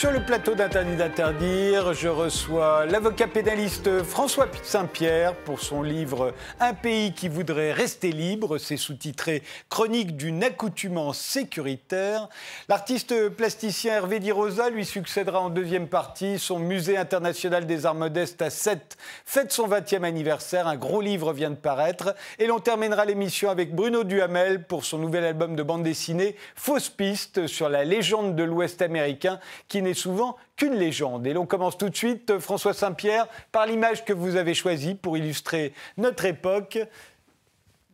Sur le plateau d'Interdit d'interdire. Je reçois l'avocat pénaliste François Saint-Pierre pour son livre Un pays qui voudrait rester libre. C'est sous-titré Chronique d'une accoutumance sécuritaire. L'artiste plasticien Hervé Di Rosa lui succédera en deuxième partie. Son musée international des arts modestes à 7 fête son 20e anniversaire. Un gros livre vient de paraître. Et l'on terminera l'émission avec Bruno Duhamel pour son nouvel album de bande dessinée Fausse piste sur la légende de l'Ouest américain qui n'est souvent qu'une légende. Et l'on commence tout de suite, François Saint-Pierre, par l'image que vous avez choisie pour illustrer notre époque.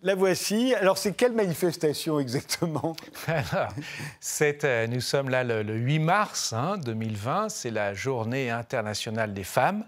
La voici. Alors, c'est quelle manifestation exactement? Alors, euh, Nous sommes là le, 8 mars 2020, hein, c'est la journée internationale des femmes.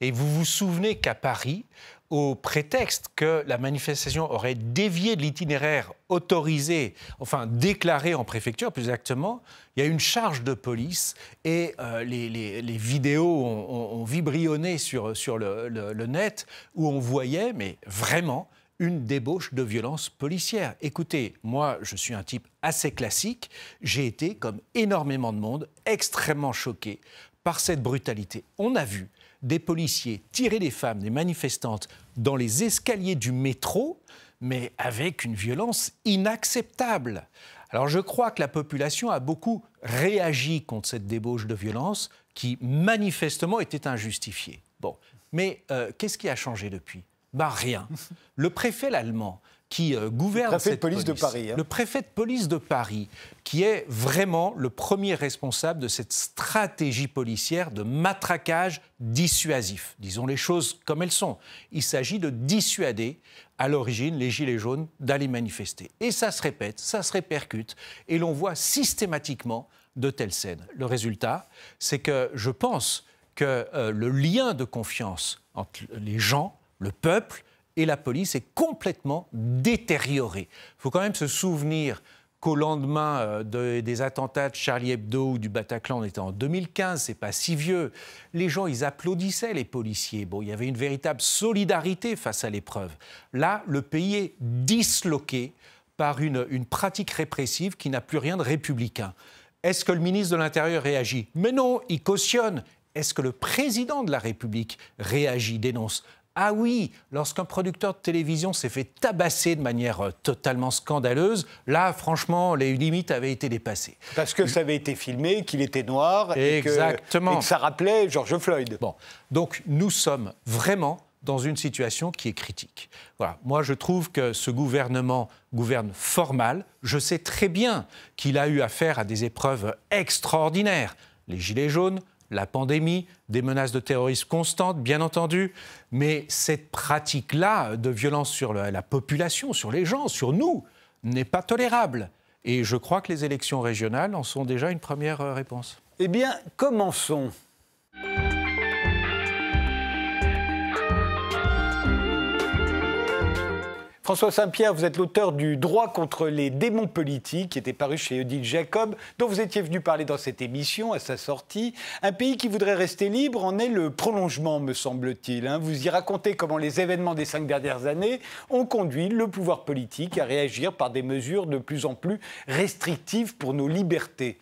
Et vous vous souvenez qu'à Paris, au prétexte que la manifestation aurait dévié de l'itinéraire autorisé, enfin déclaré en préfecture plus exactement, il y a une charge de police et euh, les, vidéos ont, vibrionné sur, sur le, le, net où on voyait, mais vraiment, une débauche de violence policière. Écoutez, moi, je suis un type assez classique. J'ai été, comme énormément de monde, extrêmement choqué par cette brutalité. On a vu des policiers tirer des femmes, des manifestantes, dans les escaliers du métro, mais avec une violence inacceptable. Alors je crois que la population a beaucoup réagi contre cette débauche de violence qui manifestement était injustifiée. Bon, mais euh, qu'est-ce qui a changé depuis? Bah rien. Le préfet allemand qui euh, gouverne le préfet de police, de Paris. Hein. Le préfet de police de Paris, qui est vraiment le premier responsable de cette stratégie policière de matraquage dissuasif. Disons les choses comme elles sont. Il s'agit de dissuader à l'origine les Gilets jaunes d'aller manifester. Et ça se répète, ça se répercute, et l'on voit systématiquement de telles scènes. Le résultat, c'est que je pense que euh, le lien de confiance entre les gens, le peuple, et la police est complètement détériorée. Il faut quand même se souvenir qu'au lendemain euh, des attentats de Charlie Hebdo ou du Bataclan, on était en 2015, c'est pas si vieux. Les gens, ils applaudissaient les policiers. Bon, il y avait une véritable solidarité face à l'épreuve. Là, le pays est disloqué par une, une pratique répressive qui n'a plus rien de républicain. Est-ce que le ministre de l'Intérieur réagit? Mais non, il cautionne. Est-ce que le président de la République réagit, dénonce ah oui, lorsqu'un producteur de télévision s'est fait tabasser de manière euh, totalement scandaleuse, là, franchement, les limites avaient été dépassées. Parce que ça avait été filmé, qu'il était noir Exactement. Et, que, ça rappelait George Floyd. Bon, donc nous sommes vraiment dans une situation qui est critique. Voilà. Moi, je trouve que ce gouvernement gouverne fort mal. Je sais très bien qu'il a eu affaire à des épreuves extraordinaires. Les Gilets jaunes, la pandémie, des menaces de terrorisme constantes, bien entendu, mais cette pratique-là de violence sur la population, sur les gens, sur nous, n'est pas tolérable. Et je crois que les élections régionales en sont déjà une première euh, réponse. Eh bien, commençons. François Saint-Pierre, vous êtes l'auteur du Droit contre les démons politiques, qui était paru chez Odile Jacob, dont vous étiez venu parler dans cette émission à sa sortie. Un pays qui voudrait rester libre en est le prolongement, me semble-t-il. Hein. Vous y racontez comment les événements des cinq dernières années ont conduit le pouvoir politique à réagir par des mesures de plus en plus restrictives pour nos libertés.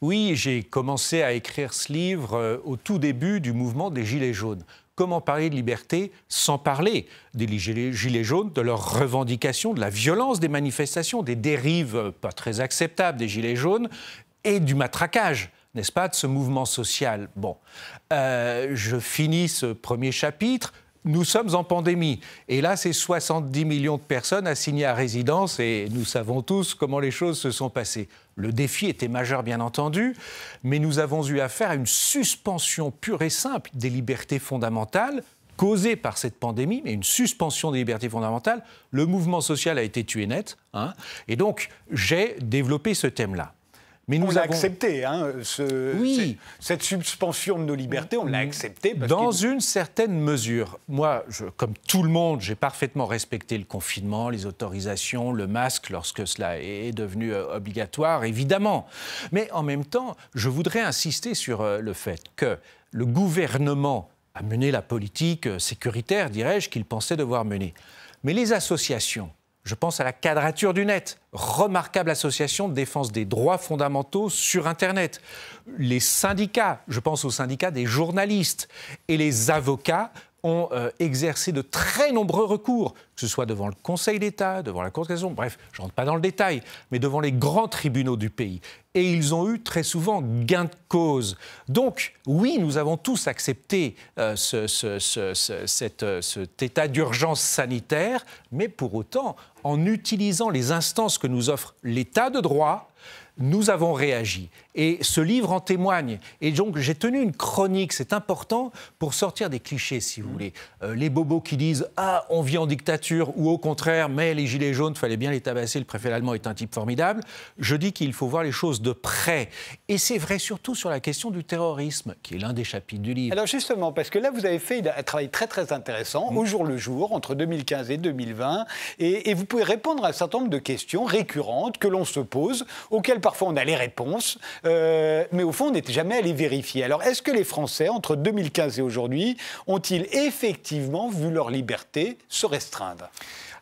Oui, j'ai commencé à écrire ce livre euh, au tout début du mouvement des Gilets jaunes. Comment parler de liberté sans parler des gilets jaunes, de leurs revendications, de la violence des manifestations, des dérives pas très acceptables des gilets jaunes et du matraquage n'est-ce pas, de ce mouvement social. Bon, euh, je finis ce premier chapitre nous sommes en pandémie. Et là, c'est 70 millions de personnes assignées à résidence et nous savons tous comment les choses se sont passées. Le défi était majeur, bien entendu, mais nous avons eu affaire à une suspension pure et simple des libertés fondamentales causée par cette pandémie, mais une suspension des libertés fondamentales. Le mouvement social a été tué net. Hein, et donc, j'ai développé ce thème-là. Mais nous on avons... accepté, hein, oui. cette suspension de nos libertés, on l'a accepté. Dans une certaine mesure. Moi, je, comme tout le monde, j'ai parfaitement respecté le confinement, les autorisations, le masque lorsque cela est devenu euh, obligatoire, évidemment. Mais en même temps, je voudrais insister sur euh, le fait que le gouvernement a mené la politique euh, sécuritaire, dirais-je, qu'il pensait devoir mener. Mais les associations, Je pense à la Quadrature du Net, remarquable association de défense des droits fondamentaux sur Internet. Les syndicats, je pense aux syndicats des journalistes et les avocats ont euh, exercé de très nombreux recours, que ce soit devant le Conseil d'État, devant la Cour de cassation, bref, je ne rentre pas dans le détail, mais devant les grands tribunaux du pays. Et ils ont eu très souvent gain de cause. Donc, oui, nous avons tous accepté euh, euh, cet état d'urgence sanitaire, mais pour autant, en utilisant les instances que nous offre l'État de droit, nous avons réagi. Et ce livre en témoigne. Et donc, j'ai tenu une chronique, c'est important, pour sortir des clichés, si vous voulez. Euh, les bobos qui disent Ah, on vit en dictature, ou au contraire, mais les gilets jaunes, fallait bien les tabasser, le préfet allemand est un type formidable. Je dis qu'il faut voir les choses de près. Et c'est vrai surtout sur la question du terrorisme, qui est l'un des chapitres du livre. Alors, justement, parce que là, vous avez fait un travail très, très intéressant, au jour le jour, entre 2015 et 2020, et, et vous pouvez répondre à un certain nombre de questions récurrentes que l'on se pose, auxquelles parfois on a les réponses, euh, mais au fond on n'était jamais allé vérifier. Alors est-ce que les Français, entre 2015 et aujourd'hui, ont-ils effectivement vu leur liberté se restreindre?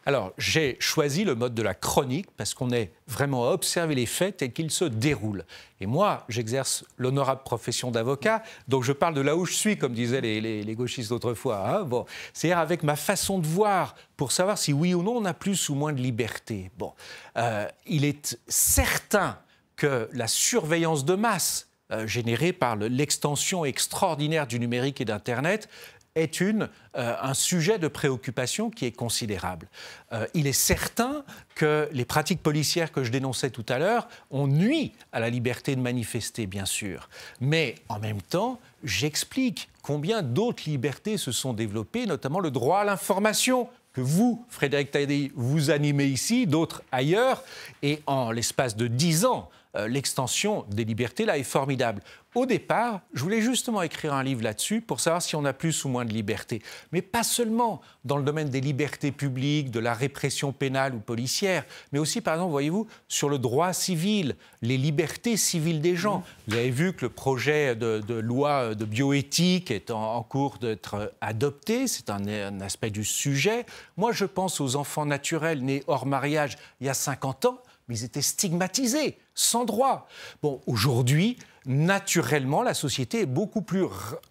Alors, j'ai choisi le mode de la chronique parce qu'on est vraiment à observer les faits et qu'ils se déroulent. Et moi, j'exerce l'honorable profession d'avocat, donc je parle de là où je suis, comme disaient les, gauchistes d'autrefois. Hein. bon, c'est-à-dire avec ma façon de voir pour savoir si oui ou non on a plus ou moins de liberté. Bon, euh, il est certain que la surveillance de masse euh, générée par l'extension extraordinaire du numérique et d'Internet est une, euh, un sujet de préoccupation qui est considérable. Euh, il est certain que les pratiques policières que je dénonçais tout à l'heure ont nuit à la liberté de manifester, bien sûr. Mais en même temps, j'explique combien d'autres libertés se sont développées, notamment le droit à l'information que vous, Frédéric Taïdi, vous animez ici, d'autres ailleurs, et en l'espace de dix ans, l'extension des libertés là est formidable. Au départ, je voulais justement écrire un livre là-dessus pour savoir si on a plus ou moins de liberté. Mais pas seulement dans le domaine des libertés publiques, de la répression pénale ou policière, mais aussi, par exemple, voyez-vous, sur le droit civil, les libertés civiles des gens. Vous avez vu que le projet de, loi de bioéthique est en, cours d'être adopté, c'est un, un aspect du sujet. Moi, je pense aux enfants naturels nés hors mariage il y a 50 ans, mais ils étaient stigmatisés sans droit. Bon, aujourd'hui, naturellement, la société est beaucoup plus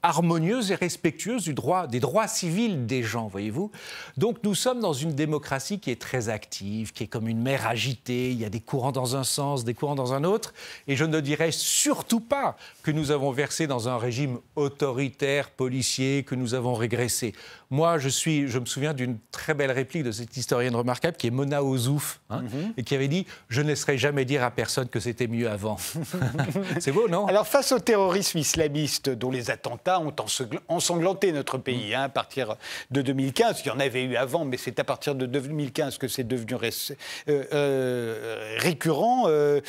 harmonieuse et respectueuse du droit, des droits civils des gens, voyez-vous. Donc nous sommes dans une démocratie qui est très active, qui est comme une mer agitée, il y a des courants dans un sens, des courants dans un autre, et je ne dirais surtout pas que nous avons versé dans un régime autoritaire, policier, que nous avons régressé. Moi, je, suis, je me souviens d'une très belle réplique de cette historienne remarquable qui est Mona Ozouf, hein, mhm. et qui avait dit « Je ne laisserai jamais dire à personne que c'était mieux avant. C'est beau, non? Alors, face au terrorisme islamiste dont les attentats ont ensanglanté notre pays, hein, à partir de 2015, il y en avait eu avant, mais c'est à partir de 2015 que c'est devenu euh, euh, récurrent, euh,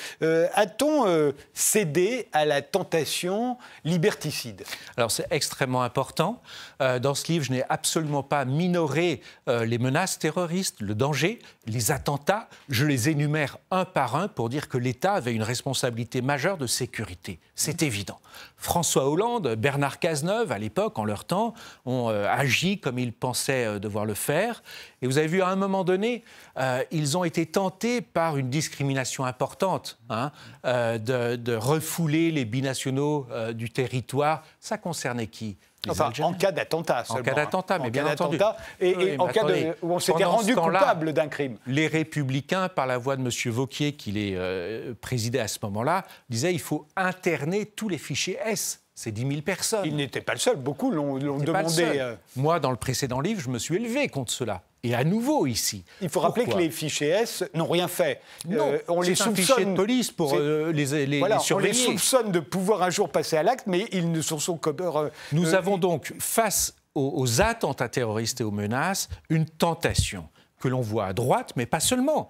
a-t-on cédé à la tentation liberticide? Alors, c'est extrêmement important. dans ce livre, je n'ai absolument pas minoré les menaces terroristes, le danger, les attentats. Je les énumère un par un pour dire que l'État avait une responsabilité majeure de sécurité. C'est évident. François Hollande, Bernard Cazeneuve, à l'époque, en leur temps, ont euh, agi comme ils pensaient euh, devoir le faire. Et vous avez vu, à un moment donné, euh, ils ont été tentés par une discrimination importante, hein, de, de, refouler les binationaux du territoire. Ça concernait qui? Enfin, en cas d'attentat En cas d'attentat, mais bien entendu. Et, en cas de, où on s'était rendu coupable d'un crime. Les Républicains, par la voix de M. Vauquier, qui les euh, présidait à ce moment-là, disaient il faut interner tous les fichiers S. C'est 10 000 personnes. Il n'était pas le seul, beaucoup l'ont demandé. Euh. Moi, dans le précédent livre, je me suis élevé contre cela. Et à nouveau ici. Il faut rappeler que les fichiers S n'ont rien fait. Non, euh, on les soupçonne de police pour euh, les, les, surveiller. On les soupçonne de pouvoir un jour passer à l'acte, mais ils ne sont, sont euh, Nous avons donc face aux, aux, attentats terroristes et aux menaces une tentation que l'on voit à droite, mais pas seulement,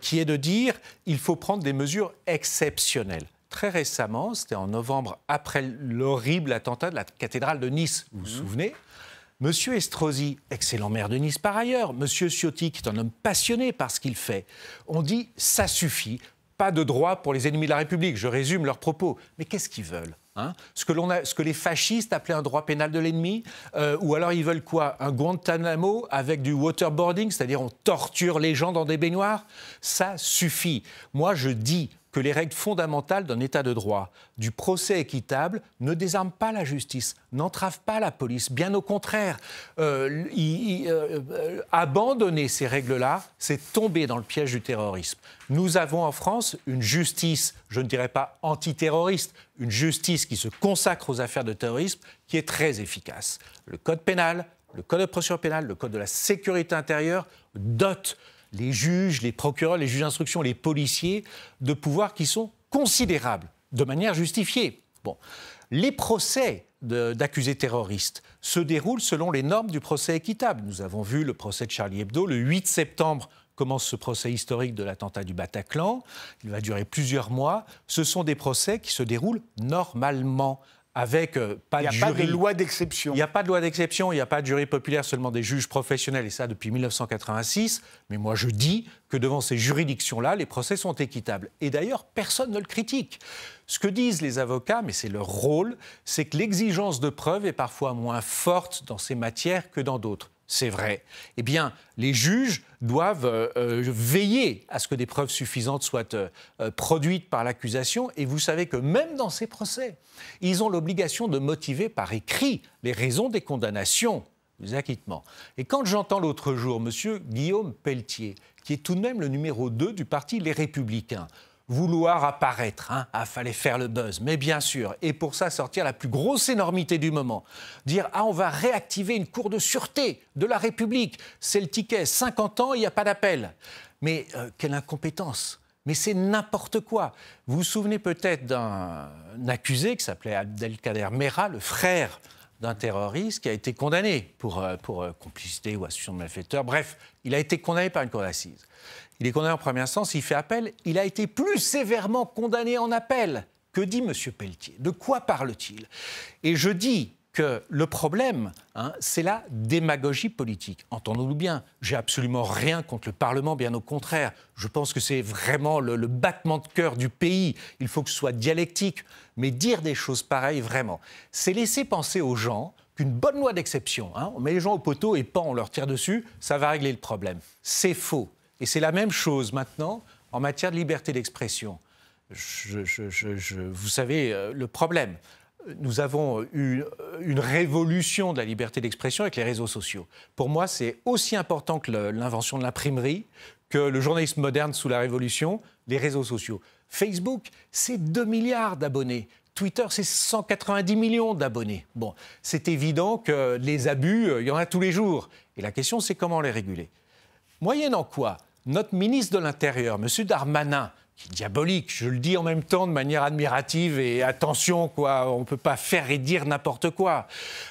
qui est de dire il faut prendre des mesures exceptionnelles très récemment, c'était en novembre, après l'horrible attentat de la cathédrale de Nice, vous vous mmh. souvenez Monsieur Estrosi, excellent maire de Nice par ailleurs, Monsieur Ciotti, qui est un homme passionné par ce qu'il fait, on dit ça suffit, pas de droit pour les ennemis de la République. Je résume leurs propos. Mais qu'est-ce qu'ils veulent Hein? ce, que ce, que les fascistes appelaient un droit pénal de l'ennemi, euh, ou alors ils veulent quoi? Un Guantanamo avec du waterboarding, c'est-à-dire on torture les gens dans des baignoires? Ça suffit. Moi, je dis que les règles fondamentales d'un État de droit, du procès équitable, ne désarment pas la justice, n'entravent pas la police. Bien au contraire, euh, euh, abandonner ces règles-là, c'est tomber dans le piège du terrorisme. Nous avons en France une justice, je ne dirais pas antiterroriste, une justice qui se consacre aux affaires de terrorisme, qui est très efficace. Le code pénal, le code de procédure pénale, le code de la sécurité intérieure dotent les juges, les procureurs, les juges d'instruction, les policiers, de pouvoirs qui sont considérables, de manière justifiée. Bon. Les procès d'accusés terroristes se déroulent selon les normes du procès équitable. Nous avons vu le procès de Charlie Hebdo. Le 8 septembre commence ce procès historique de l'attentat du Bataclan. Il va durer plusieurs mois. Ce sont des procès qui se déroulent normalement avec euh, pas de jury. Il n'y a pas de loi d'exception. Il n'y a pas de loi d'exception, il n'y a pas de jury populaire, seulement des juges professionnels, et ça depuis 1986. Mais moi, je dis que devant ces juridictions-là, les procès sont équitables. Et d'ailleurs, personne ne le critique. Ce que disent les avocats, mais c'est leur rôle, c'est que l'exigence de preuve est parfois moins forte dans ces matières que dans d'autres c'est vrai, eh bien, les juges doivent euh, euh, veiller à ce que des preuves suffisantes soient euh, produites par l'accusation. Et vous savez que même dans ces procès, ils ont l'obligation de motiver par écrit les raisons des condamnations, des acquittements. Et quand j'entends l'autre jour M. Guillaume Pelletier, qui est tout de même le numéro 2 du parti Les Républicains, vouloir apparaître. Hein. Ah, fallait faire le buzz, mais bien sûr. Et pour ça, sortir la plus grosse énormité du moment. Dire, ah, on va réactiver une cour de sûreté de la République. C'est le ticket, 50 ans, il n'y a pas d'appel. Mais euh, quelle incompétence mais c'est n'importe quoi. Vous vous souvenez peut-être d'un accusé qui s'appelait Abdelkader Mera, le frère d'un terroriste qui a été condamné pour, euh, pour euh, complicité ou association de malfaiteurs. Bref, il a été condamné par une cour d'assises. Il est condamné en première instance, il fait appel. Il a été plus sévèrement condamné en appel. Que dit M. Pelletier? De quoi parle-t-il? Et je dis que le problème, hein, c'est la démagogie politique. Entendons-nous bien, j'ai absolument rien contre le Parlement, bien au contraire. Je pense que c'est vraiment le, battement de cœur du pays. Il faut que ce soit dialectique. Mais dire des choses pareilles, vraiment, c'est laisser penser aux gens qu'une bonne loi d'exception, hein, on met les gens au poteau et pas on leur tire dessus, ça va régler le problème. C'est faux. Et c'est la même chose maintenant en matière de liberté d'expression. vous savez, euh, le problème, nous avons eu une révolution de la liberté d'expression avec les réseaux sociaux. Pour moi, c'est aussi important que l'invention de l'imprimerie, que le journalisme moderne sous la révolution, les réseaux sociaux. Facebook, c'est 2 milliards d'abonnés. Twitter, c'est 190 millions d'abonnés. Bon, c'est évident que les abus, euh, il y en a tous les jours. Et la question, c'est comment les réguler? Moyennant quoi notre ministre de l'Intérieur, M. Darmanin, qui est diabolique, je le dis en même temps de manière admirative et attention, quoi, on ne peut pas faire et dire n'importe quoi,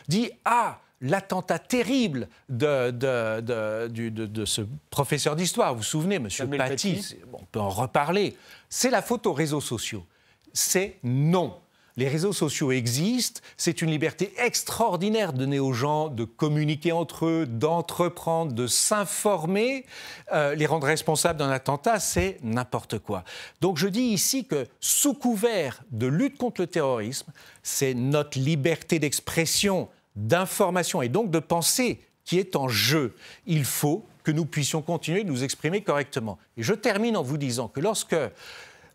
dit Ah, l'attentat terrible de, de, ce professeur d'histoire, vous vous souvenez, M. Paty, on peut en reparler, c'est la faute aux réseaux sociaux. C'est non. Les réseaux sociaux existent, c'est une liberté extraordinaire donnée aux gens de communiquer entre eux, d'entreprendre, de s'informer. Euh, les rendre responsables d'un attentat, c'est n'importe quoi. Donc je dis ici que sous couvert de lutte contre le terrorisme, c'est notre liberté d'expression, d'information et donc de pensée qui est en jeu. Il faut que nous puissions continuer de nous exprimer correctement. Et je termine en vous disant que lorsque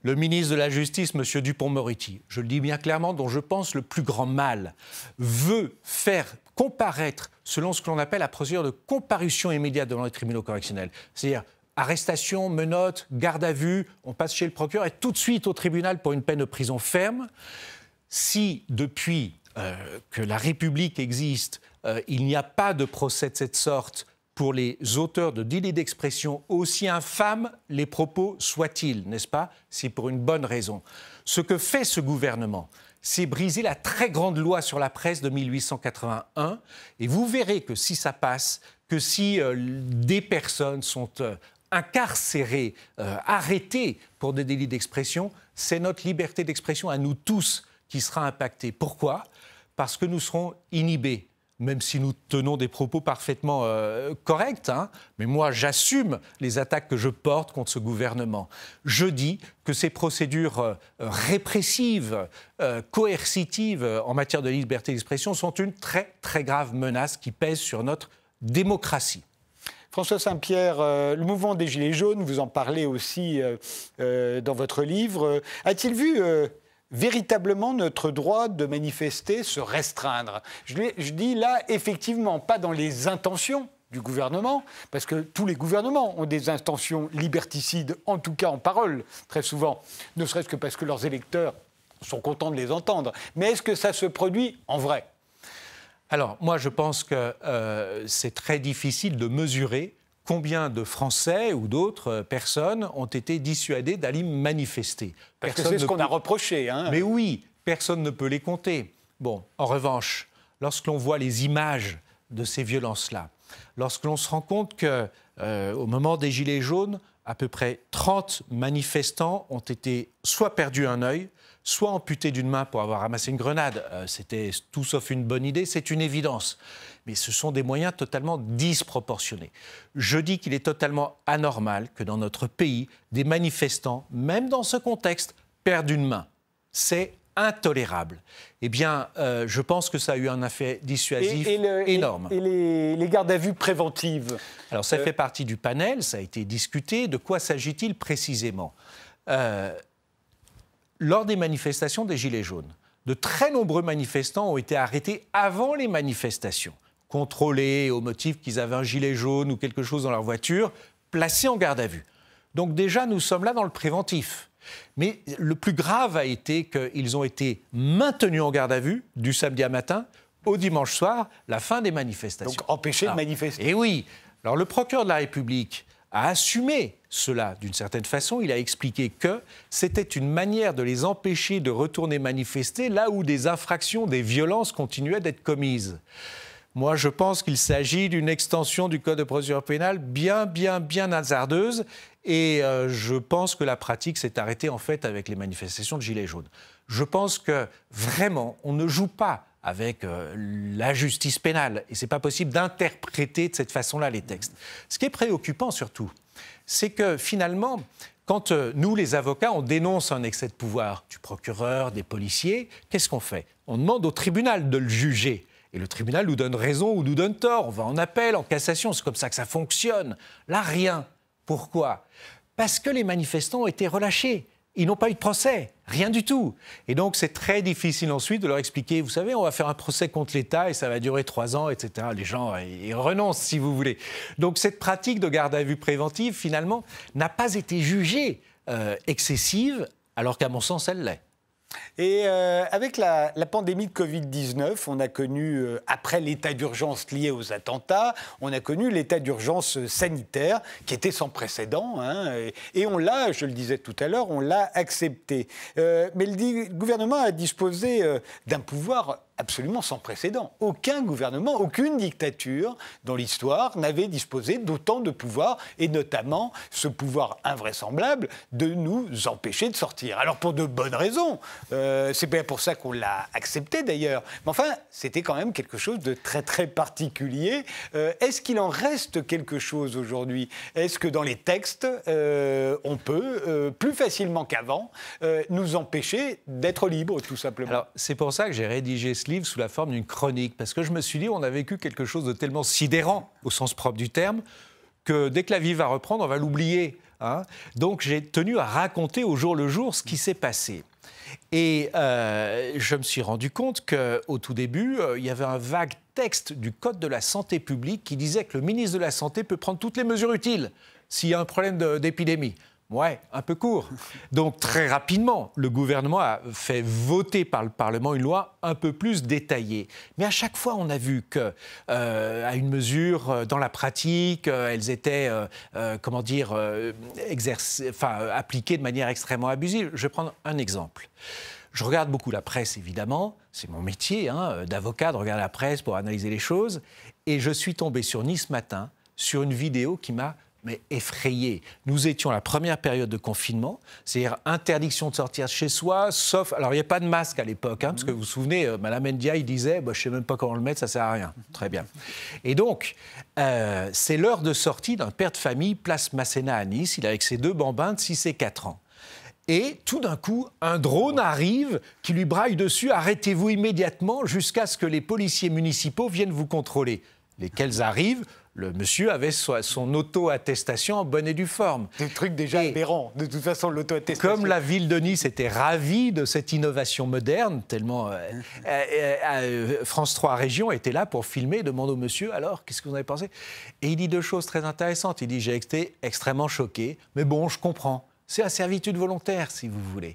le ministre de la Justice, M. Dupont-Moretti, je le dis bien clairement, dont je pense le plus grand mal, veut faire comparaître, selon ce que l'on appelle la procédure de comparution immédiate devant les tribunaux correctionnels, c'est-à-dire arrestation, menottes, garde à vue, on passe chez le procureur et tout de suite au tribunal pour une peine de prison ferme. Si depuis euh, que la République existe, euh, il n'y a pas de procès de cette sorte pour les auteurs de délits d'expression, aussi infâmes les propos soient-ils, n'est-ce pas? C'est pour une bonne raison. Ce que fait ce gouvernement, c'est briser la très grande loi sur la presse de 1881, et vous verrez que si ça passe, que si euh, des personnes sont euh, incarcérées, euh, arrêtées pour des délits d'expression, c'est notre liberté d'expression à nous tous qui sera impactée. Pourquoi? Parce que nous serons inhibés même si nous tenons des propos parfaitement euh, corrects, hein, mais moi j'assume les attaques que je porte contre ce gouvernement. Je dis que ces procédures euh, répressives, euh, coercitives en matière de liberté d'expression sont une très très grave menace qui pèse sur notre démocratie. François Saint-Pierre, le mouvement des Gilets jaunes, vous en parlez aussi dans votre livre, a-t-il vu véritablement notre droit de manifester se restreindre. Je, dis là, effectivement, pas dans les intentions du gouvernement, parce que tous les gouvernements ont des intentions liberticides, en tout cas en parole, très souvent, ne serait-ce que parce que leurs électeurs sont contents de les entendre. Mais est-ce que ça se produit en vrai? Alors, moi, je pense que euh, c'est très difficile de mesurer combien de Français ou d'autres personnes ont été dissuadés d'aller manifester Parce que c'est ce qu'on a reproché. Hein. Mais oui, personne ne peut les compter. Bon, en revanche, lorsque l'on voit les images de ces violences-là, lorsque l'on se rend compte que, euh, au moment des Gilets jaunes, à peu près 30 manifestants ont été soit perdus un œil, soit amputés d'une main pour avoir ramassé une grenade. Euh, c'était tout sauf une bonne idée, c'est une évidence mais ce sont des moyens totalement disproportionnés. Je dis qu'il est totalement anormal que dans notre pays, des manifestants, même dans ce contexte, perdent une main. C'est intolérable. Eh bien, euh, je pense que ça a eu un effet dissuasif énorme. Et, les, gardes à vue préventives Alors, ça euh, fait partie du panel, ça a été discuté. De quoi s'agit-il précisément? Euh, Lors des manifestations des Gilets jaunes, de très nombreux manifestants ont été arrêtés avant les manifestations contrôlés au motif qu'ils avaient un gilet jaune ou quelque chose dans leur voiture, placés en garde à vue. Donc déjà, nous sommes là dans le préventif. Mais le plus grave a été qu'ils ont été maintenus en garde à vue du samedi à matin au dimanche soir, la fin des manifestations. Donc empêchés de manifester. Et oui. Alors le procureur de la République a assumé cela d'une certaine façon. Il a expliqué que c'était une manière de les empêcher de retourner manifester là où des infractions, des violences continuaient d'être commises. Moi, je pense qu'il s'agit d'une extension du Code de procédure pénale bien, bien, bien hasardeuse. Et euh, je pense que la pratique s'est arrêtée en fait avec les manifestations de Gilets jaunes. Je pense que vraiment, on ne joue pas avec euh, la justice pénale. Et ce n'est pas possible d'interpréter de cette façon-là les textes. Ce qui est préoccupant surtout, c'est que finalement, quand euh, nous, les avocats, on dénonce un excès de pouvoir du procureur, des policiers, qu'est-ce qu'on fait? On demande au tribunal de le juger. Et le tribunal nous donne raison ou nous donne tort. On va en appel, en cassation. C'est comme ça que ça fonctionne. Là, rien. Pourquoi? Parce que les manifestants ont été relâchés. Ils n'ont pas eu de procès, rien du tout. Et donc c'est très difficile ensuite de leur expliquer, vous savez, on va faire un procès contre l'État et ça va durer trois ans, etc. Les gens ils renoncent, si vous voulez. Donc cette pratique de garde à vue préventive, finalement, n'a pas été jugée euh, excessive, alors qu'à mon sens, elle l'est. Et euh, avec la, pandémie de Covid-19, on a connu, euh, après l'état d'urgence lié aux attentats, on a connu l'état d'urgence sanitaire qui était sans précédent. Hein, et, on l'a, je le disais tout à l'heure, on l'a accepté. Euh, mais le gouvernement a disposé d'un pouvoir absolument sans précédent. Aucun gouvernement, aucune dictature dans l'histoire n'avait disposé d'autant de pouvoir, et notamment ce pouvoir invraisemblable de nous empêcher de sortir. Alors pour de bonnes raisons, euh, c'est bien pour ça qu'on l'a accepté d'ailleurs, mais enfin c'était quand même quelque chose de très très particulier. Euh, est-ce qu'il en reste quelque chose aujourd'hui? Est-ce que dans les textes, euh, on peut plus facilement qu'avant nous empêcher d'être libres tout simplement? Alors c'est pour ça que j'ai rédigé ce sous la forme d'une chronique, parce que je me suis dit, on a vécu quelque chose de tellement sidérant, au sens propre du terme, que dès que la vie va reprendre, on va l'oublier. Hein. Donc j'ai tenu à raconter au jour le jour ce qui s'est passé. Et euh, je me suis rendu compte qu'au tout début, euh, il y avait un vague texte du Code de la santé publique qui disait que le ministre de la Santé peut prendre toutes les mesures utiles s'il y a un problème d'épidémie. Ouais, un peu court. Donc très rapidement, le gouvernement a fait voter par le Parlement une loi un peu plus détaillée. Mais à chaque fois, on a vu que, euh, à une mesure, euh, dans la pratique, euh, elles étaient, comment dire, appliquées de manière extrêmement abusive. Je vais prendre un exemple. Je regarde beaucoup la presse, évidemment. C'est mon métier hein, d'avocat de regarder la presse pour analyser les choses. Et je suis tombé sur Nice Matin sur une vidéo qui m'a mais effrayés. Nous étions à la première période de confinement, c'est-à-dire interdiction de sortir de chez soi, sauf. Alors, il n'y a pas de masque à l'époque, hein, parce que vous vous souvenez, euh, Madame Ndiaye disait bah, Je ne sais même pas comment le mettre, ça ne sert à rien. Très bien. Et donc, euh, c'est l'heure de sortie d'un père de famille, place Masséna à Nice. Il est avec ses deux bambins de 6 et 4 ans. Et tout d'un coup, un drone arrive qui lui braille dessus Arrêtez-vous immédiatement jusqu'à ce que les policiers municipaux viennent vous contrôler. Lesquels arrivent le monsieur avait son auto-attestation en bonne et due forme. Des trucs déjà aberrants. De toute façon, l'auto-attestation. Comme la ville de Nice était ravie de cette innovation moderne, tellement euh, euh, euh, France 3 Région était là pour filmer, demande au monsieur alors qu'est-ce que vous en avez pensé? Et il dit deux choses très intéressantes. Il dit j'ai été extrêmement choqué, mais bon, je comprends. C'est la servitude volontaire, si vous voulez.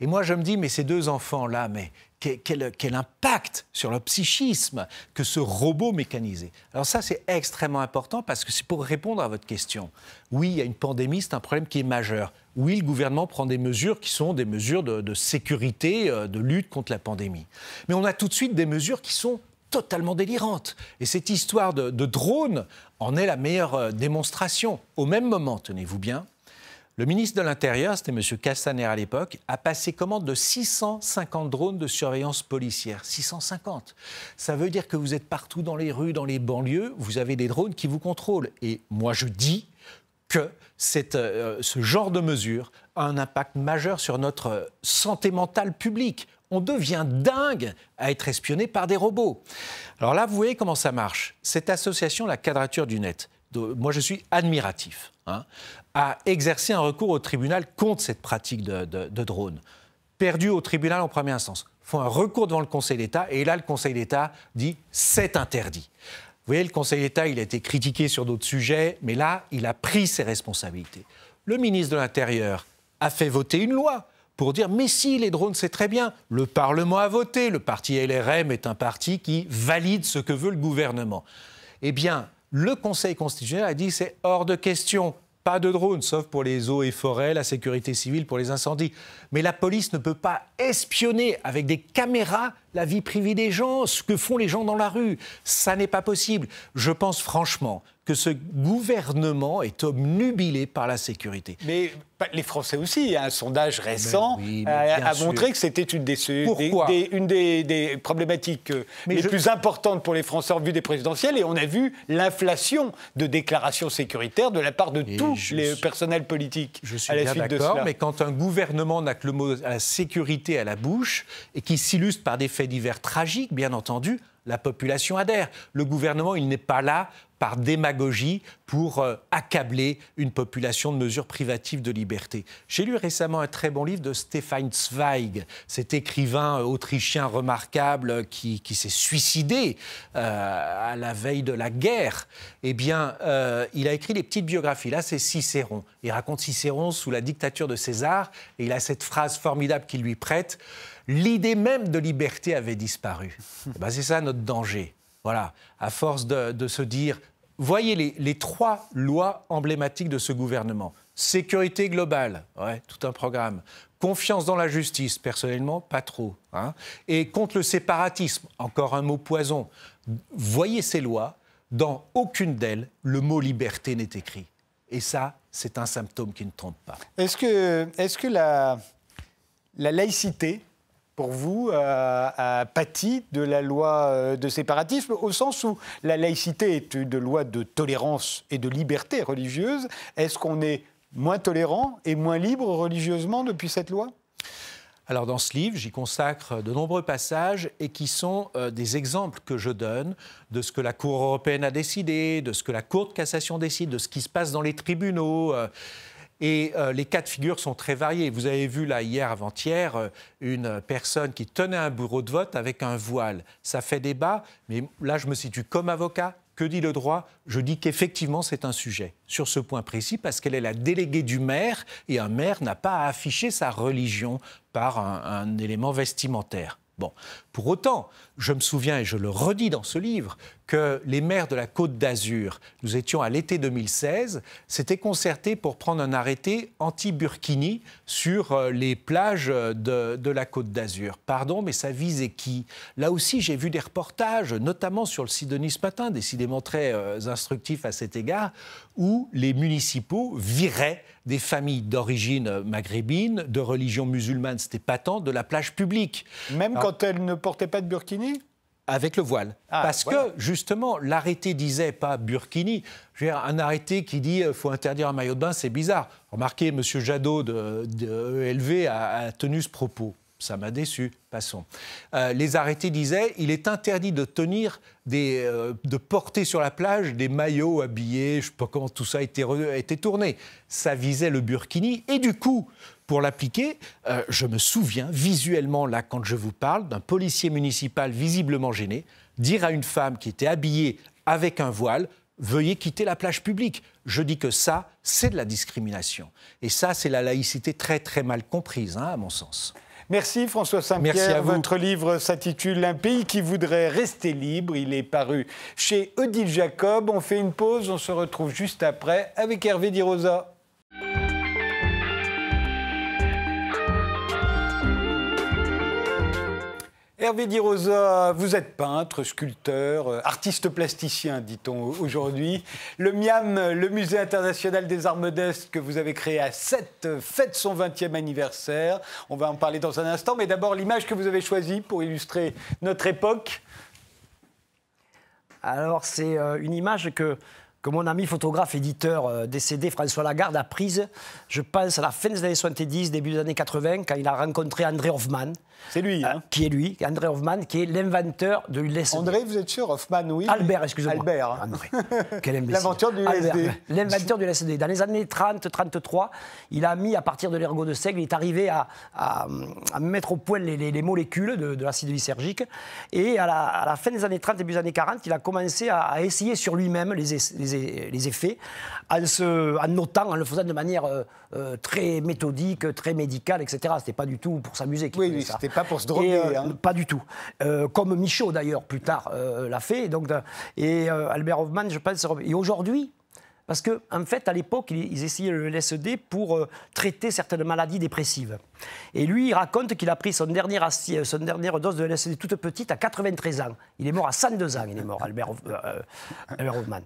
Et moi, je me dis, mais ces deux enfants-là, mais quel, impact sur le psychisme que ce robot mécanisé. Alors ça, c'est extrêmement important parce que c'est pour répondre à votre question. Oui, il y a une pandémie, c'est un problème qui est majeur. Oui, le gouvernement prend des mesures qui sont des mesures de, sécurité, euh, de lutte contre la pandémie. Mais on a tout de suite des mesures qui sont totalement délirantes. Et cette histoire de, de drone en est la meilleure euh, démonstration. Au même moment, tenez-vous bien, le ministre de l'Intérieur, c'était M. Castaner à l'époque, a passé commande de 650 drones de surveillance policière. 650. Ça veut dire que vous êtes partout dans les rues, dans les banlieues, vous avez des drones qui vous contrôlent. Et moi, je dis que euh, ce genre de mesure a un impact majeur sur notre santé mentale publique. On devient dingue à être espionné par des robots. Alors là, vous voyez comment ça marche. Cette association, la quadrature du net, moi je suis admiratif, hein, a exercé un recours au tribunal contre cette pratique de, drone. Perdu au tribunal en première instance. Font un recours devant le Conseil d'État et là le Conseil d'État dit c'est interdit. Vous voyez, le Conseil d'État, il a été critiqué sur d'autres sujets, mais là, il a pris ses responsabilités. Le ministre de l'Intérieur a fait voter une loi pour dire mais si les drones c'est très bien. Le Parlement a voté, le parti LRM est un parti qui valide ce que veut le gouvernement. Eh bien, le Conseil constitutionnel a dit c'est hors de question. Pas de drones, sauf pour les eaux et forêts, la sécurité civile, pour les incendies. Mais la police ne peut pas espionner avec des caméras la vie privée des gens, ce que font les gens dans la rue. Ça n'est pas possible. Je pense franchement que ce gouvernement est obnubilé par la sécurité. Mais les Français aussi, un sondage récent a, montré que c'était une, des, une des, problématiques euh, les plus importantes pour les Français en vue des présidentielles. Et on a vu l'inflation de déclarations sécuritaires de la part de tous les personnels politiques. Je suis bien d'accord, mais quand un gouvernement n'a que le mot la sécurité à la bouche et qui s'illustre par des faits divers tragiques, bien entendu, la population adhère. Le gouvernement, il n'est pas là par démagogie pour euh, accabler une population de mesures privatives de liberté. J'ai lu récemment un très bon livre de Stefan Zweig, cet écrivain euh, autrichien remarquable euh, qui, s'est suicidé à la veille de la guerre. Eh bien, il a écrit des petites biographies. Là, c'est Cicéron. Il raconte Cicéron sous la dictature de César et il a cette phrase formidable qu'il lui prête l'idée même de liberté avait disparu. Eh ben, c'est ça notre danger. Voilà, à force de, se dire, voyez les, trois lois emblématiques de ce gouvernement. Sécurité globale, ouais, tout un programme. Confiance dans la justice, personnellement, pas trop. Hein. Et contre le séparatisme, encore un mot poison. Voyez ces lois, dans aucune d'elles, le mot liberté n'est écrit. Et ça, c'est un symptôme qui ne trompe pas. Est-ce que, est que la, la laïcité pour vous, a, pâti de la loi euh, de séparatisme, au sens où la laïcité est une loi de tolérance et de liberté religieuse. Est-ce qu'on est moins tolérant et moins libre religieusement depuis cette loi? Alors dans ce livre, j'y consacre de nombreux passages et qui sont euh, des exemples que je donne de ce que la Cour européenne a décidé, de ce que la Cour de cassation décide, de ce qui se passe dans les tribunaux. Euh, et euh, les cas de figure sont très variés. Vous avez vu là hier, avant-hier, euh, une personne qui tenait un bureau de vote avec un voile. Ça fait débat, mais là je me situe comme avocat. Que dit le droit? Je dis qu'effectivement c'est un sujet sur ce point précis parce qu'elle est la déléguée du maire et un maire n'a pas à afficher sa religion par un élément vestimentaire. Bon, pour autant, je me souviens, et je le redis dans ce livre, que les maires de la Côte d'Azur, nous étions à l'été 2016, s'étaient concertés pour prendre un arrêté anti-Burkini sur euh, les plages de, la Côte d'Azur. Pardon, mais ça visait qui? Là aussi, j'ai vu des reportages, notamment sur le Sidonie ce matin, décidément très euh, instructifs à cet égard, où les municipaux viraient des familles d'origine maghrébine, de religion musulmane, c'était pas tant, de la plage publique. Même quand elles ne portaient pas de burkini? Avec le voile. Ah, Parce que, justement, l'arrêté disait pas burkini. un arrêté qui dit qu'il euh, faut interdire un maillot de bain, c'est bizarre. Remarquez, M. Jadot de, de ELV a tenu ce propos. Ça m'a déçu. Passons. Euh, les arrêtés disaient il est interdit de tenir euh, de porter sur la plage des maillots habillés. Je ne sais pas comment tout ça a été, a été, tourné. Ça visait le burkini et du coup. Pour l'appliquer, euh, je me souviens visuellement, là, quand je vous parle, d'un policier municipal visiblement gêné dire à une femme qui était habillée avec un voile Veuillez quitter la plage publique. Je dis que ça, c'est de la discrimination. Et ça, c'est la laïcité très, très mal comprise, hein, à mon sens. Merci François Saint-Pierre. Votre livre s'intitule Un pays qui voudrait rester libre. Il est paru chez Odile Jacob. On fait une pause, on se retrouve juste après avec Hervé Di Rosa. Hervé Di Rosa, vous êtes peintre, sculpteur, euh, artiste plasticien, dit-on aujourd'hui. Le MIAM, le Musée international des arts modestes que vous avez créé à 7, fête son 20e anniversaire. On va en parler dans un instant, mais d'abord l'image que vous avez choisie pour illustrer notre époque. Alors c'est euh, une image que que mon ami photographe, éditeur euh, décédé, François Lagarde, a prise, je pense, à la fin des années 70, début des années 80, quand il a rencontré André Hoffman, c'est lui, hein. Qui est lui, André Hoffman, qui est l'inventeur de l'USD. André, vous êtes sûr Hoffman, oui. Albert, excusez-moi. Albert. Hein. André. Quel L'inventeur du LSD. L'inventeur du LSD. Dans les années 30-33, il a mis, à partir de l'ergot de seigle, il est arrivé à, à, mettre au point les, molécules de, l'acide lysergique. Et à la, fin des années 30, début des années 40, il a commencé à, essayer sur lui-même les, les, effets, en, se, en notant, en le faisant de manière euh, euh, très méthodique, très médicale, etc. C'était pas du tout pour s'amuser. Oui, oui, c'était pas pour se droguer. Euh, hein. Pas du tout. Euh, comme Michaud, d'ailleurs, plus tard, l'a fait. Donc, et Albert Hoffman, je pense. Et aujourd'hui, parce qu'en en fait, à l'époque, ils essayaient le LSD pour euh, traiter certaines maladies dépressives. Et lui, il raconte qu'il a pris son dernière, euh, son dernière dose de LSD toute petite à 93 ans. Il est mort à 102 ans, il est mort, Albert, euh, Hoffman.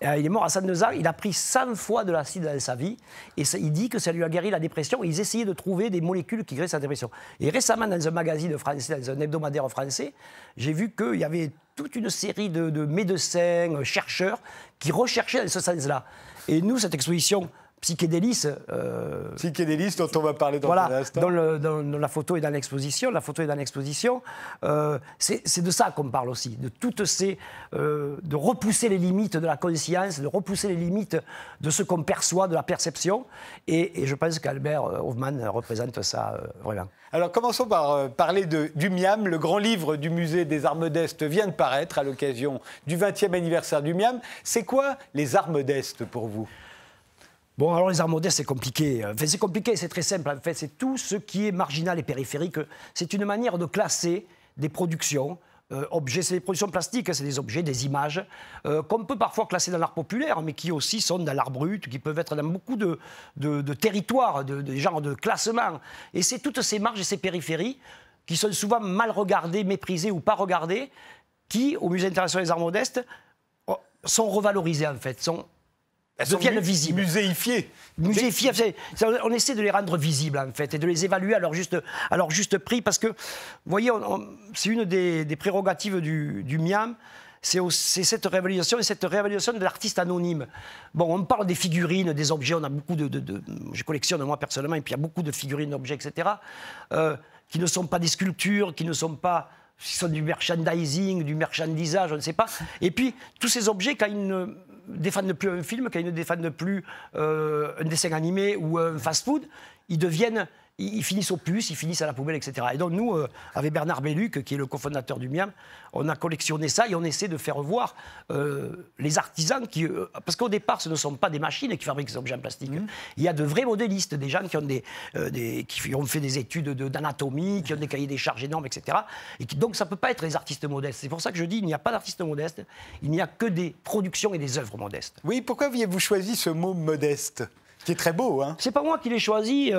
il est mort à 102 ans, il a pris 100 fois de l'acide dans sa vie, et il dit que ça lui a guéri la dépression. ils essayaient de trouver des molécules qui guérissent la dépression. Et récemment, dans un magazine français, dans un hebdomadaire français, j'ai vu qu'il y avait toute une série de, médecins, euh, chercheurs qui recherchaient dans ce sens-là. Et nous, cette exposition Psychédélis. Euh, Psychédélis, dont on va parler dans voilà, un instant. Dans, dans, la photo et dans l'exposition. La photo est dans l'exposition. Euh, c'est de ça qu'on parle aussi, de toutes ces. Euh, de repousser les limites de la conscience, de repousser les limites de ce qu'on perçoit, de la perception. Et, et je pense qu'Albert Hoffman représente ça vraiment. Alors commençons par euh, parler de, du MIAM. Le grand livre du musée des arts modestes vient de paraître à l'occasion du 20e anniversaire du MIAM. C'est quoi les arts modestes pour vous? Bon, alors les arts modestes, c'est compliqué. Enfin, c'est compliqué, c'est très simple. En fait, c'est tout ce qui est marginal et périphérique. C'est une manière de classer des productions euh, objets, c'est des productions plastiques, c'est des objets, des images, euh, qu'on peut parfois classer dans l'art populaire, mais qui aussi sont dans l'art brut, qui peuvent être dans beaucoup de, de, territoires, de, de genres de classement. Et c'est toutes ces marges et ces périphéries qui sont souvent mal regardées, méprisées ou pas regardées, qui, au Musée international des arts modestes, oh, sont revalorisées en fait, sont elles deviennent visibles. Muséifiées. Muséifiées. On essaie de les rendre visibles, en fait, et de les évaluer à leur juste, à leur juste prix, parce que, vous voyez, c'est une des, prérogatives du, du MIAM, c'est cette réévaluation et cette réévaluation de l'artiste anonyme. Bon, on parle des figurines, des objets, on a beaucoup de... de, je collectionne moi personnellement, et puis il y a beaucoup de figurines, d'objets, etc., euh, qui ne sont pas des sculptures, qui ne sont pas... Qui sont du merchandising, du merchandisage, je ne sais pas. Et puis, tous ces objets, quand ils ne défendent plus un film, quand ils ne défendent plus euh, un dessin animé ou un fast-food, ils deviennent ils finissent au plus, ils finissent à la poubelle, etc. Et donc nous, euh, avec Bernard Belluc, qui est le cofondateur du MIAM, on a collectionné ça et on essaie de faire voir euh, les artisans qui... parce qu'au départ, ce ne sont pas des machines qui fabriquent ces objets en plastique. Mmh. Il y a de vrais modélistes, des gens qui ont, des, qui ont fait des études d'anatomie, qui ont des cahiers des charges énormes, etc. Et donc ça ne peut pas être les artistes modestes. C'est pour ça que je dis, il n'y a pas d'artistes modestes, il n'y a que des productions et des œuvres modestes. Oui, pourquoi aviez-vous choisi ce mot modeste qui est très beau. Hein? C'est pas moi qui l'ai choisi.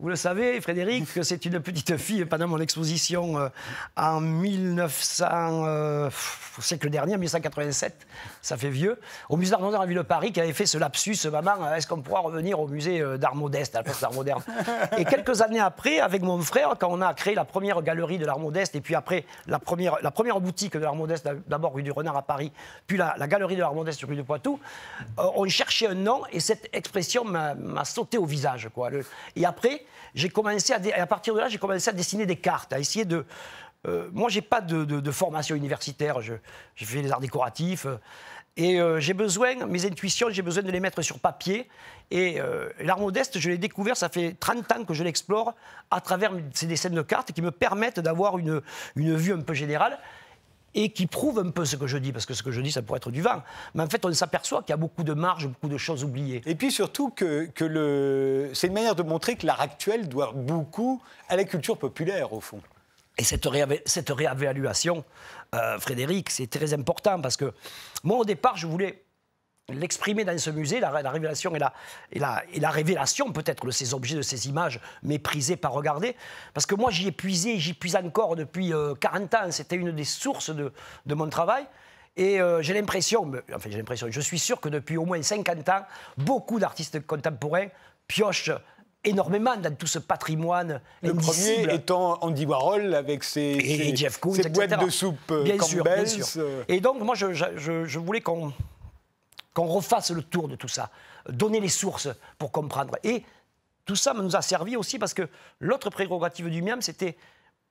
Vous le savez, Frédéric, que c'est une petite fille pendant mon exposition euh, en 1900, euh, siècle dernier, 1987, ça fait vieux, au musée d'art moderne à Ville de Paris, qui avait fait ce lapsus, maman, est-ce qu'on pourra revenir au musée euh, d'art modeste, à la place d'art moderne? Et quelques années après, avec mon frère, quand on a créé la première galerie de l'art modeste, et puis après la première, la première boutique de l'art modeste, d'abord rue du Renard à Paris, puis la, galerie de l'art modeste rue de Poitou, on cherchait un nom, et cette expression m'a sauté au visage. Quoi. et après, j'ai commencé à, partir de là, j'ai commencé à dessiner des cartes, à essayer de. Euh, moi, j'ai pas de, formation universitaire. J'ai fait des arts décoratifs. Euh, et euh, j'ai besoin, mes intuitions, j'ai besoin de les mettre sur papier. Et l'art modeste, je l'ai découvert, ça fait 30 ans que je l'explore à travers ces dessins de cartes qui me permettent d'avoir une, une vue un peu générale et qui prouve un peu ce que je dis, parce que ce que je dis, ça pourrait être du vent. Mais en fait, on s'aperçoit qu'il y a beaucoup de marge, beaucoup de choses oubliées. Et puis surtout que, que le... c'est une manière de montrer que l'art actuel doit beaucoup à la culture populaire, au fond. Et cette, cette réévaluation, euh, Frédéric, c'est très important, parce que moi, au départ, je voulais l'exprimer dans ce musée, la, révélation et la, et la, et la révélation peut-être de ces objets, de ces images méprisées, pas regardées. Parce que moi, j'y ai puisé, j'y puise encore depuis 40 euh, ans. C'était une des sources de, de mon travail. Et euh, j'ai l'impression, enfin j'ai l'impression, je suis sûr que depuis au moins 50 ans, beaucoup d'artistes contemporains piochent énormément dans tout ce patrimoine Le premier étant Andy Warhol avec ses, ses, boîtes de soupe euh, bien sûr, bien sûr. Et donc moi je, je, je voulais qu'on qu'on refasse le tour de tout ça, donner les sources pour comprendre. Et tout ça nous a servi aussi parce que l'autre prérogative du MIAM, c'était,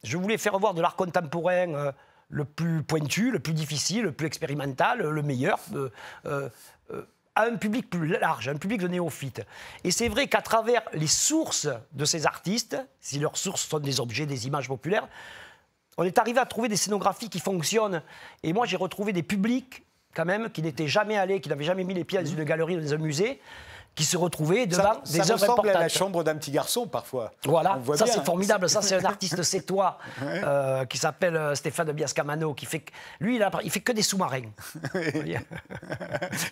je voulais faire voir de l'art contemporain euh, le plus pointu, le plus difficile, le plus expérimental, le meilleur. Euh, euh, à un public plus large, un public de néophytes. Et c'est vrai qu'à travers les sources de ces artistes, si leurs sources sont des objets, des images populaires, on est arrivé à trouver des scénographies qui fonctionnent. Et moi, j'ai retrouvé des publics quand même, qui n'étaient jamais allés, qui n'avaient jamais mis les pieds dans une galerie ou dans un musée, qui se retrouvaient devant des ça œuvres ressemble à la chambre d'un petit garçon parfois. Voilà, ça c'est formidable. Ça c'est un artiste sétois euh, qui s'appelle euh, Stéphane Biascamano, qui fait lui il, a, il fait que des sous-marins.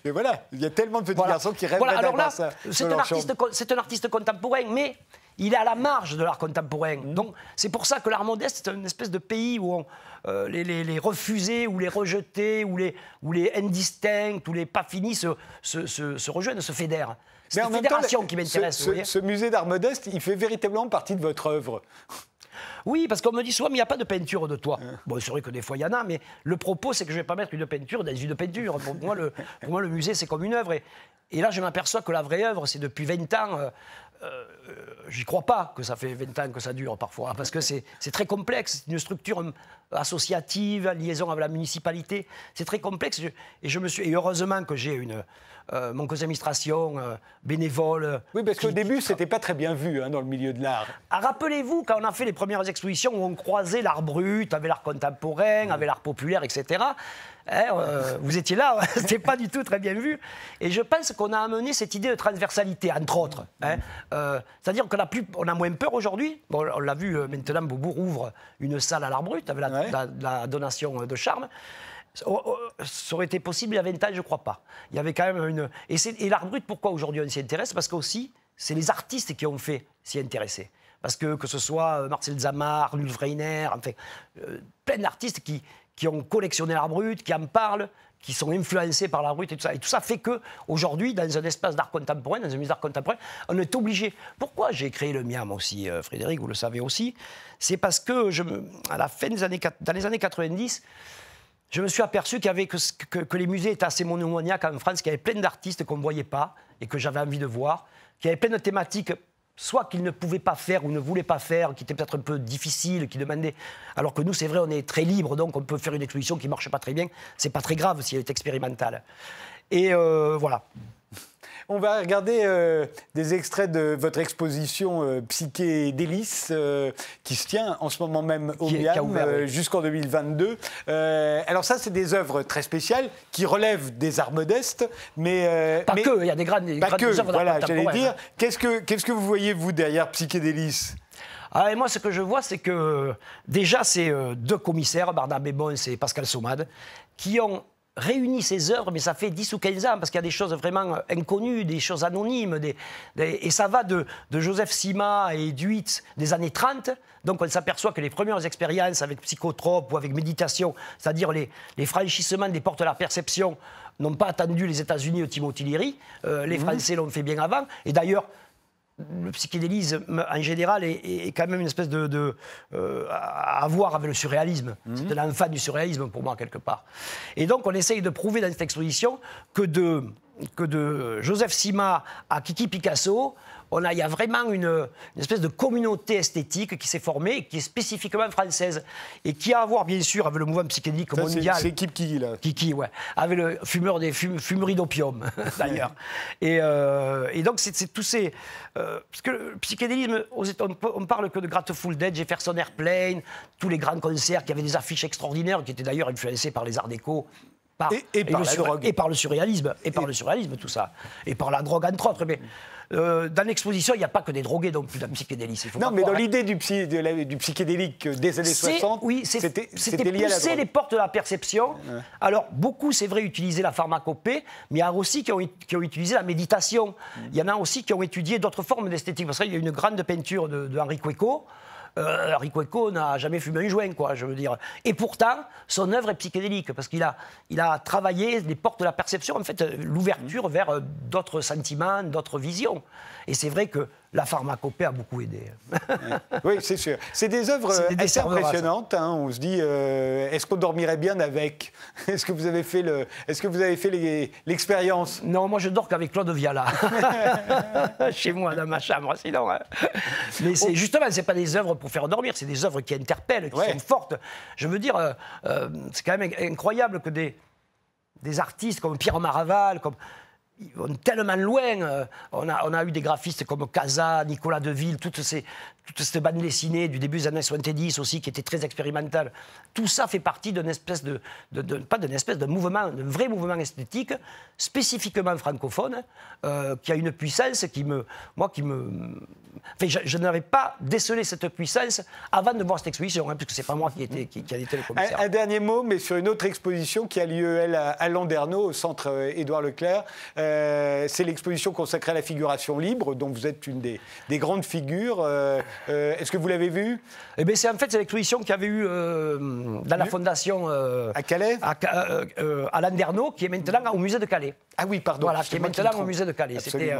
Mais voilà, il y a tellement de petits garçons qui rêvent voilà, là, c'est un, artiste, c'est un artiste contemporain, mais il est à la marge de l'art contemporain. Mm. Donc c'est pour ça que l'art modeste, c'est une espèce de pays où euh, les, refusés ou les rejetés ou les, ou les indistincts ou les pas finis se, se, rejoignent, se fédèrent. C'est la fédération qui m'intéresse. Ce, ce, musée d'art modeste, il fait véritablement partie de votre œuvre. Oui, parce qu'on me dit souvent, mais il n'y a pas de peinture de toi. Bon, c'est vrai que des fois, il y en a, mais le propos, c'est que je ne vais pas mettre une peinture dans une peinture. Pour moi, le, pour moi, le musée, c'est comme une œuvre. Et, et là, je m'aperçois que la vraie œuvre, c'est depuis 20 ans. Euh, euh, j'y crois pas que ça fait 20 ans que ça dure parfois, parce que c'est très complexe. C'est une structure associative, en liaison avec la municipalité. C'est très complexe. Et, je me suis, et heureusement que j'ai une, euh, mon conseil d'administration euh, bénévole. Oui, parce qu'au début, c'était pas très bien vu hein, dans le milieu de l'art. Ah, rappelez-vous, quand on a fait les premières expositions où on croisait l'art brut avec l'art contemporain, avec l'art populaire, etc., hein, euh, vous étiez là, c'était pas du tout très bien vu. Et je pense qu'on a amené cette idée de transversalité, entre autres. Hein. C'est-à-dire qu'on a, plus, on a moins peur aujourd'hui. Bon, on l'a vu maintenant, Beaubourg ouvre une salle à l'art brut avec la donation de charme. Oh, oh, ça aurait été possible il y a 20 ans, je ne crois pas. Il y avait quand même une. Et, l'art brut, pourquoi aujourd'hui on s'y intéresse? Parce qu'aussi, c'est les artistes qui ont fait s'y intéresser. Parce que que ce soit euh, Marcel Zamar, Lul Freiner, enfin, euh, plein d'artistes qui, qui ont collectionné l'art brut, qui en parlent, qui sont influencés par l'art brut et tout ça. Et tout ça fait que aujourd'hui, dans un espace d'art contemporain, dans un musée d'art contemporain, on est obligé. Pourquoi j'ai créé le MIAM aussi, euh, Frédéric, vous le savez aussi C'est parce que à la fin des années, dans les années 90, je me suis aperçu que, que, les musées étaient assez monomaniaques en France, qu'il y avait plein d'artistes qu'on ne voyait pas et que j'avais envie de voir, qu'il y avait plein de thématiques, soit qu'ils ne pouvaient pas faire ou ne voulaient pas faire, qui étaient peut-être un peu difficiles, qui demandaient. Alors que nous, c'est vrai, on est très libre, donc on peut faire une exposition qui ne marche pas très bien. C'est pas très grave si elle est expérimentale. Et euh, voilà. On va regarder euh, des extraits de votre exposition euh, Psyché et délices euh, qui se tient en ce moment même au Miam jusqu'en 2022. alors ça, c'est des œuvres très spéciales qui relèvent des arts modestes, mais pas que. Il y a des grandes, pas que, Voilà, j'allais dire. Qu'est-ce que qu'est-ce que vous voyez vous derrière Psyché délices? Ah, et moi, ce que je vois, c'est que déjà, c'est deux commissaires, Barnabé Bons et Pascal Somade, qui ont réunit ses œuvres, mais ça fait 10 ou 15 ans, parce qu'il y a des choses vraiment inconnues, des choses anonymes, et ça va de, Joseph Sima et Duitz des années 30. Donc on s'aperçoit que les premières expériences avec psychotrope ou avec méditation, c'est-à-dire les, franchissements des portes de la perception, n'ont pas attendu les États-Unis ou Timothy Leary. Euh, les mmh. Français l'ont fait bien avant. Et d'ailleurs, le psychédélisme en général est, quand même une espèce de, euh, à voir avec le surréalisme. C'est mhm. C'est l'enfant du surréalisme pour moi quelque part. Et donc on essaye de prouver dans cette exposition que de que de Joseph Sima à Kiki Picasso, il y a vraiment une, espèce de communauté esthétique qui s'est formée, qui est spécifiquement française, et qui a à voir, bien sûr, avec le mouvement psychédélique mondial. C'est Kiki, là. Kiki, ouais. Avec le fumeur des fumeries d'opium, d'ailleurs. Euh, et, donc, c'est tous ces. Euh, parce que le psychédélisme, on, parle que de Grateful Dead, Jefferson Airplane, tous les grands concerts qui avaient des affiches extraordinaires, qui étaient d'ailleurs influencés par les arts déco et, par la drogue. et, par le surréalisme, et par le surréalisme, tout ça, et par la drogue entre autres. Mais euh, dans l'exposition, il n'y a pas que des drogués, donc plus d'un psychédélique. Non, mais dans l'idée du, du, psychédélique des années 60, oui, c'était la drogue. les portes de la perception. Alors, beaucoup, c'est vrai, utilisaient la pharmacopée, mais il y en a aussi qui ont, qui ont utilisé la méditation. Il y en a aussi qui ont étudié d'autres formes d'esthétique. Parce qu'il y a une grande peinture de, de Henri Cueco, euh, n'a jamais fumé un joint, quoi, je veux dire. Et pourtant, son œuvre est psychédélique, parce qu'il a, a travaillé les portes de la perception, en fait, l'ouverture vers euh, d'autres sentiments, d'autres visions. Et c'est vrai que la pharmacopée a beaucoup aidé. oui, c'est sûr. C'est des œuvres assez impressionnantes. Hein. On se dit, euh, est-ce qu'on dormirait bien avec? Est-ce que vous avez fait le, est-ce que vous avez fait l'expérience? Non, moi je dors qu'avec Claude Viala, chez moi dans ma chambre. Sinon, hein. mais c'est oh. justement, c'est pas des œuvres pour faire dormir, c'est des œuvres qui interpellent, qui sont fortes. Je veux dire, euh, euh, c'est quand même incroyable que des des artistes comme Pierre Maraval, comme vont tellement loin. Euh, on a, on a eu des graphistes comme Casa, Nicolas Deville, toutes ces, toute cette bande dessinée du début des années 70 aussi, qui était très expérimentale. Tout ça fait partie d'une espèce de, pas d'une espèce de mouvement, d'un vrai mouvement esthétique, spécifiquement francophone, euh, qui a une puissance qui me, moi, qui me, enfin, je, n'avais pas décelé cette puissance avant de voir cette exposition, hein, puisque c'est pas moi qui, était, qui, a été le commissaire. Un, dernier mot, mais sur une autre exposition qui a lieu elle à, Landerneau, au centre euh, Édouard Leclerc. Euh, c'est l'exposition consacrée à la figuration libre, dont vous êtes une des, des grandes figures. Euh, est-ce que vous l'avez vu eh bien, c'est en fait c'est l'exposition qu'il y avait eu dans la fondation à Calais, à, à Landerneau, qui est maintenant au musée de Calais. Ah oui, pardon. Voilà, qui est maintenant au musée de Calais. C'était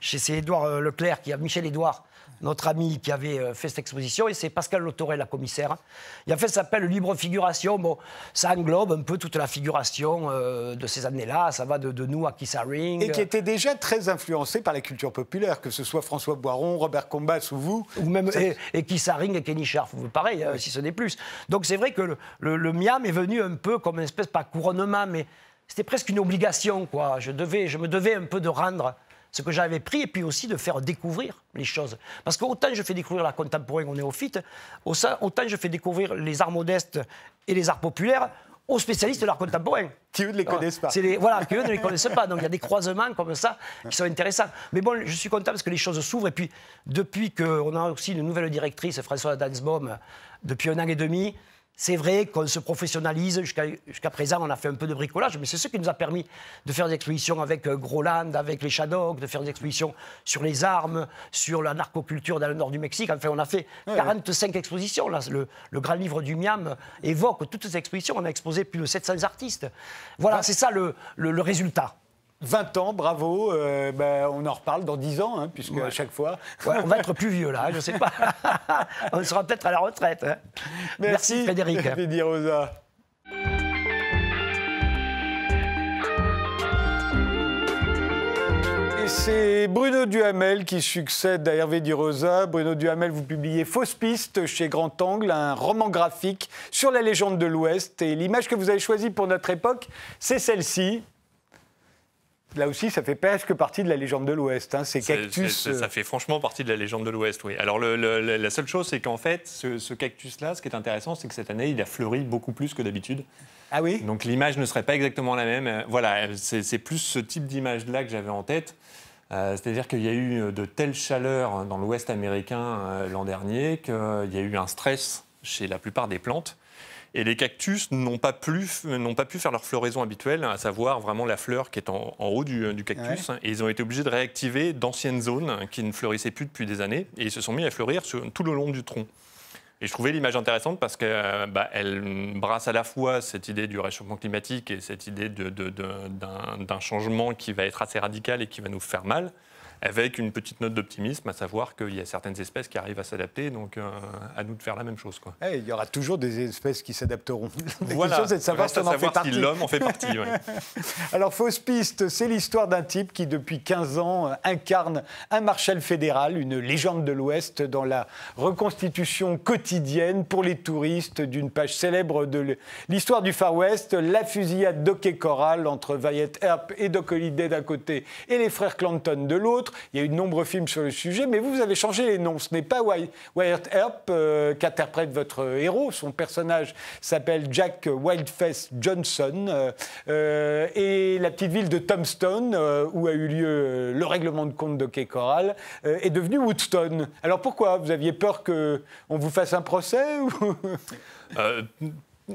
chez Édouard Leclerc, qui a Michel Édouard notre ami qui avait euh, fait cette exposition, et c'est Pascal Lotorel, la commissaire. Et en fait, ça s'appelle Libre Figuration. Bon, ça englobe un peu toute la figuration euh, de ces années-là. Ça va de, nous à Kissaring. Et qui était déjà très influencé par la culture populaire, que ce soit François Boiron, Robert Combas ou vous. Ou même et, et Kissaring et Kenny Scharf, pareil, euh, si ce n'est plus. Donc c'est vrai que le, Miam est venu un peu comme une espèce, pas couronnement, mais c'était presque une obligation, quoi. Je, devais, je me devais un peu de rendre ce que j'avais pris, et puis aussi de faire découvrir les choses. Parce que autant je fais découvrir la contemporaine au néophyte, autant je fais découvrir les arts modestes et les arts populaires aux spécialistes de l'art contemporain. Qui eux ne les connaissent pas. Les, voilà, qui eux ne les connaissent pas. Donc il y a des croisements comme ça qui sont intéressants. Mais bon, je suis content parce que les choses s'ouvrent. Et puis, depuis qu'on a aussi une nouvelle directrice, François Dansbaum, depuis un an et demi, c'est vrai qu'on se professionnalise. Jusqu'à présent, on a fait un peu de bricolage, mais c'est ce qui nous a permis de faire des expositions avec euh, Groland, avec les Shadows, de faire des expositions sur les armes, sur la narcoculture dans le nord du Mexique. Enfin, on a fait 45 expositions. Là. Le, grand livre du Miam évoque toutes ces expositions. On a exposé plus de 700 artistes. Voilà, c'est ça le résultat. 20 ans, bravo. Euh, ben, on en reparle dans 10 ans, hein, puisque à chaque fois. on va être plus vieux là, je ne sais pas. on sera peut-être à la retraite. Hein. Merci, Frédéric. Rosa. c'est Bruno Duhamel qui succède à Hervé Di Rosa. Bruno Duhamel, vous publiez Fausse piste chez Grand Angle, un roman graphique sur la légende de l'Ouest. Et l'image que vous avez choisie pour notre époque, c'est celle-ci. Là aussi, ça fait presque partie de la légende de l'Ouest, hein, ces cactus. Euh. ça fait franchement partie de la légende de l'Ouest, oui. Alors la seule chose, c'est qu'en fait, ce, cactus-là, ce qui est intéressant, c'est que cette année, il a fleuri beaucoup plus que d'habitude. Ah oui? Donc l'image ne serait pas exactement la même. Euh, voilà, c'est plus ce type d'image-là que j'avais en tête. Euh, c'est-à-dire qu'il y a eu de telles chaleurs dans l'Ouest américain l'an dernier qu'il y a eu un stress chez la plupart des plantes Et les cactus n'ont pas, pas pu faire leur floraison habituelle, à savoir vraiment la fleur qui est en, haut du, cactus. Et ils ont été obligés de réactiver d'anciennes zones qui ne fleurissaient plus depuis des années. Et ils se sont mis à fleurir sur, tout le long du tronc. Et je trouvais l'image intéressante parce qu'elle bah, brasse à la fois cette idée du réchauffement climatique et cette idée d'un changement qui va être assez radical et qui va nous faire mal avec une petite note d'optimisme, à savoir qu'il y a certaines espèces qui arrivent à s'adapter, donc euh, à nous de faire la même chose. Quoi. Eh, il y aura toujours des espèces qui s'adapteront. La voilà, c'est de savoir si fait partie. l'homme en fait partie. Alors, fausse piste, c'est l'histoire d'un type qui, depuis 15 ans, incarne un marshal fédéral, une légende de l'Ouest, dans la reconstitution quotidienne pour les touristes d'une page célèbre de l'histoire du Far West, la fusillade d'Hockey Coral entre Wyatt Earp et Doc Holliday d'un côté et les frères Clanton de l'autre. Il y a eu de nombreux films sur le sujet, mais vous, vous avez changé les noms. Ce n'est pas Wyatt Earp euh, qu'interprète votre héros. Son personnage s'appelle Jack Wildface Johnson. Euh, euh, et la petite ville de Tombstone, où a eu lieu le règlement de compte de Kay Coral, est devenue Woodstone. Alors pourquoi? Vous aviez peur qu'on vous fasse un procès.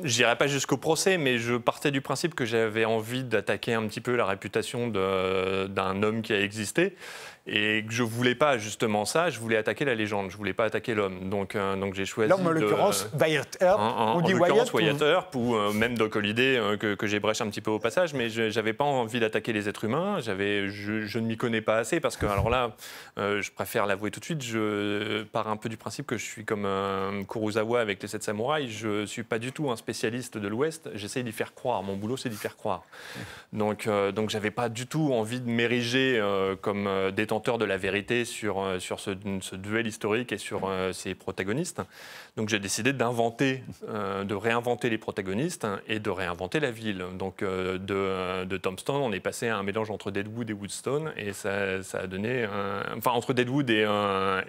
J'irai pas jusqu'au procès, mais je partais du principe que j'avais envie d'attaquer un petit peu la réputation d'un homme qui a existé et que je voulais pas justement ça, je voulais attaquer la légende, je voulais pas attaquer l'homme. Donc, euh, donc j'ai choisi. L'homme, en l'occurrence, Wyatt Earp. on dit Wyatt, Wyatt Earp, ou euh, même Doc Holliday, euh, que, que j'ai brèche un petit peu au passage, mais je n'avais pas envie d'attaquer les êtres humains. J'avais, je, je, ne m'y connais pas assez parce que, alors là, je préfère l'avouer tout de suite, je pars un peu du principe que je suis comme Kurosawa avec les sept samouraïs. Je suis pas du tout un spécialiste de l'Ouest. J'essaie d'y faire croire. Mon boulot, c'est d'y faire croire. Donc, donc j'avais pas du tout envie de m'ériger comme détenteur de la vérité sur, euh, sur ce, duel historique et sur euh, ses protagonistes. Donc j'ai décidé d'inventer, euh, de réinventer les protagonistes et de réinventer la ville. Donc de, de Tombstone, on est passé à un mélange entre Deadwood et Woodstone et ça, ça a donné, enfin entre Deadwood et,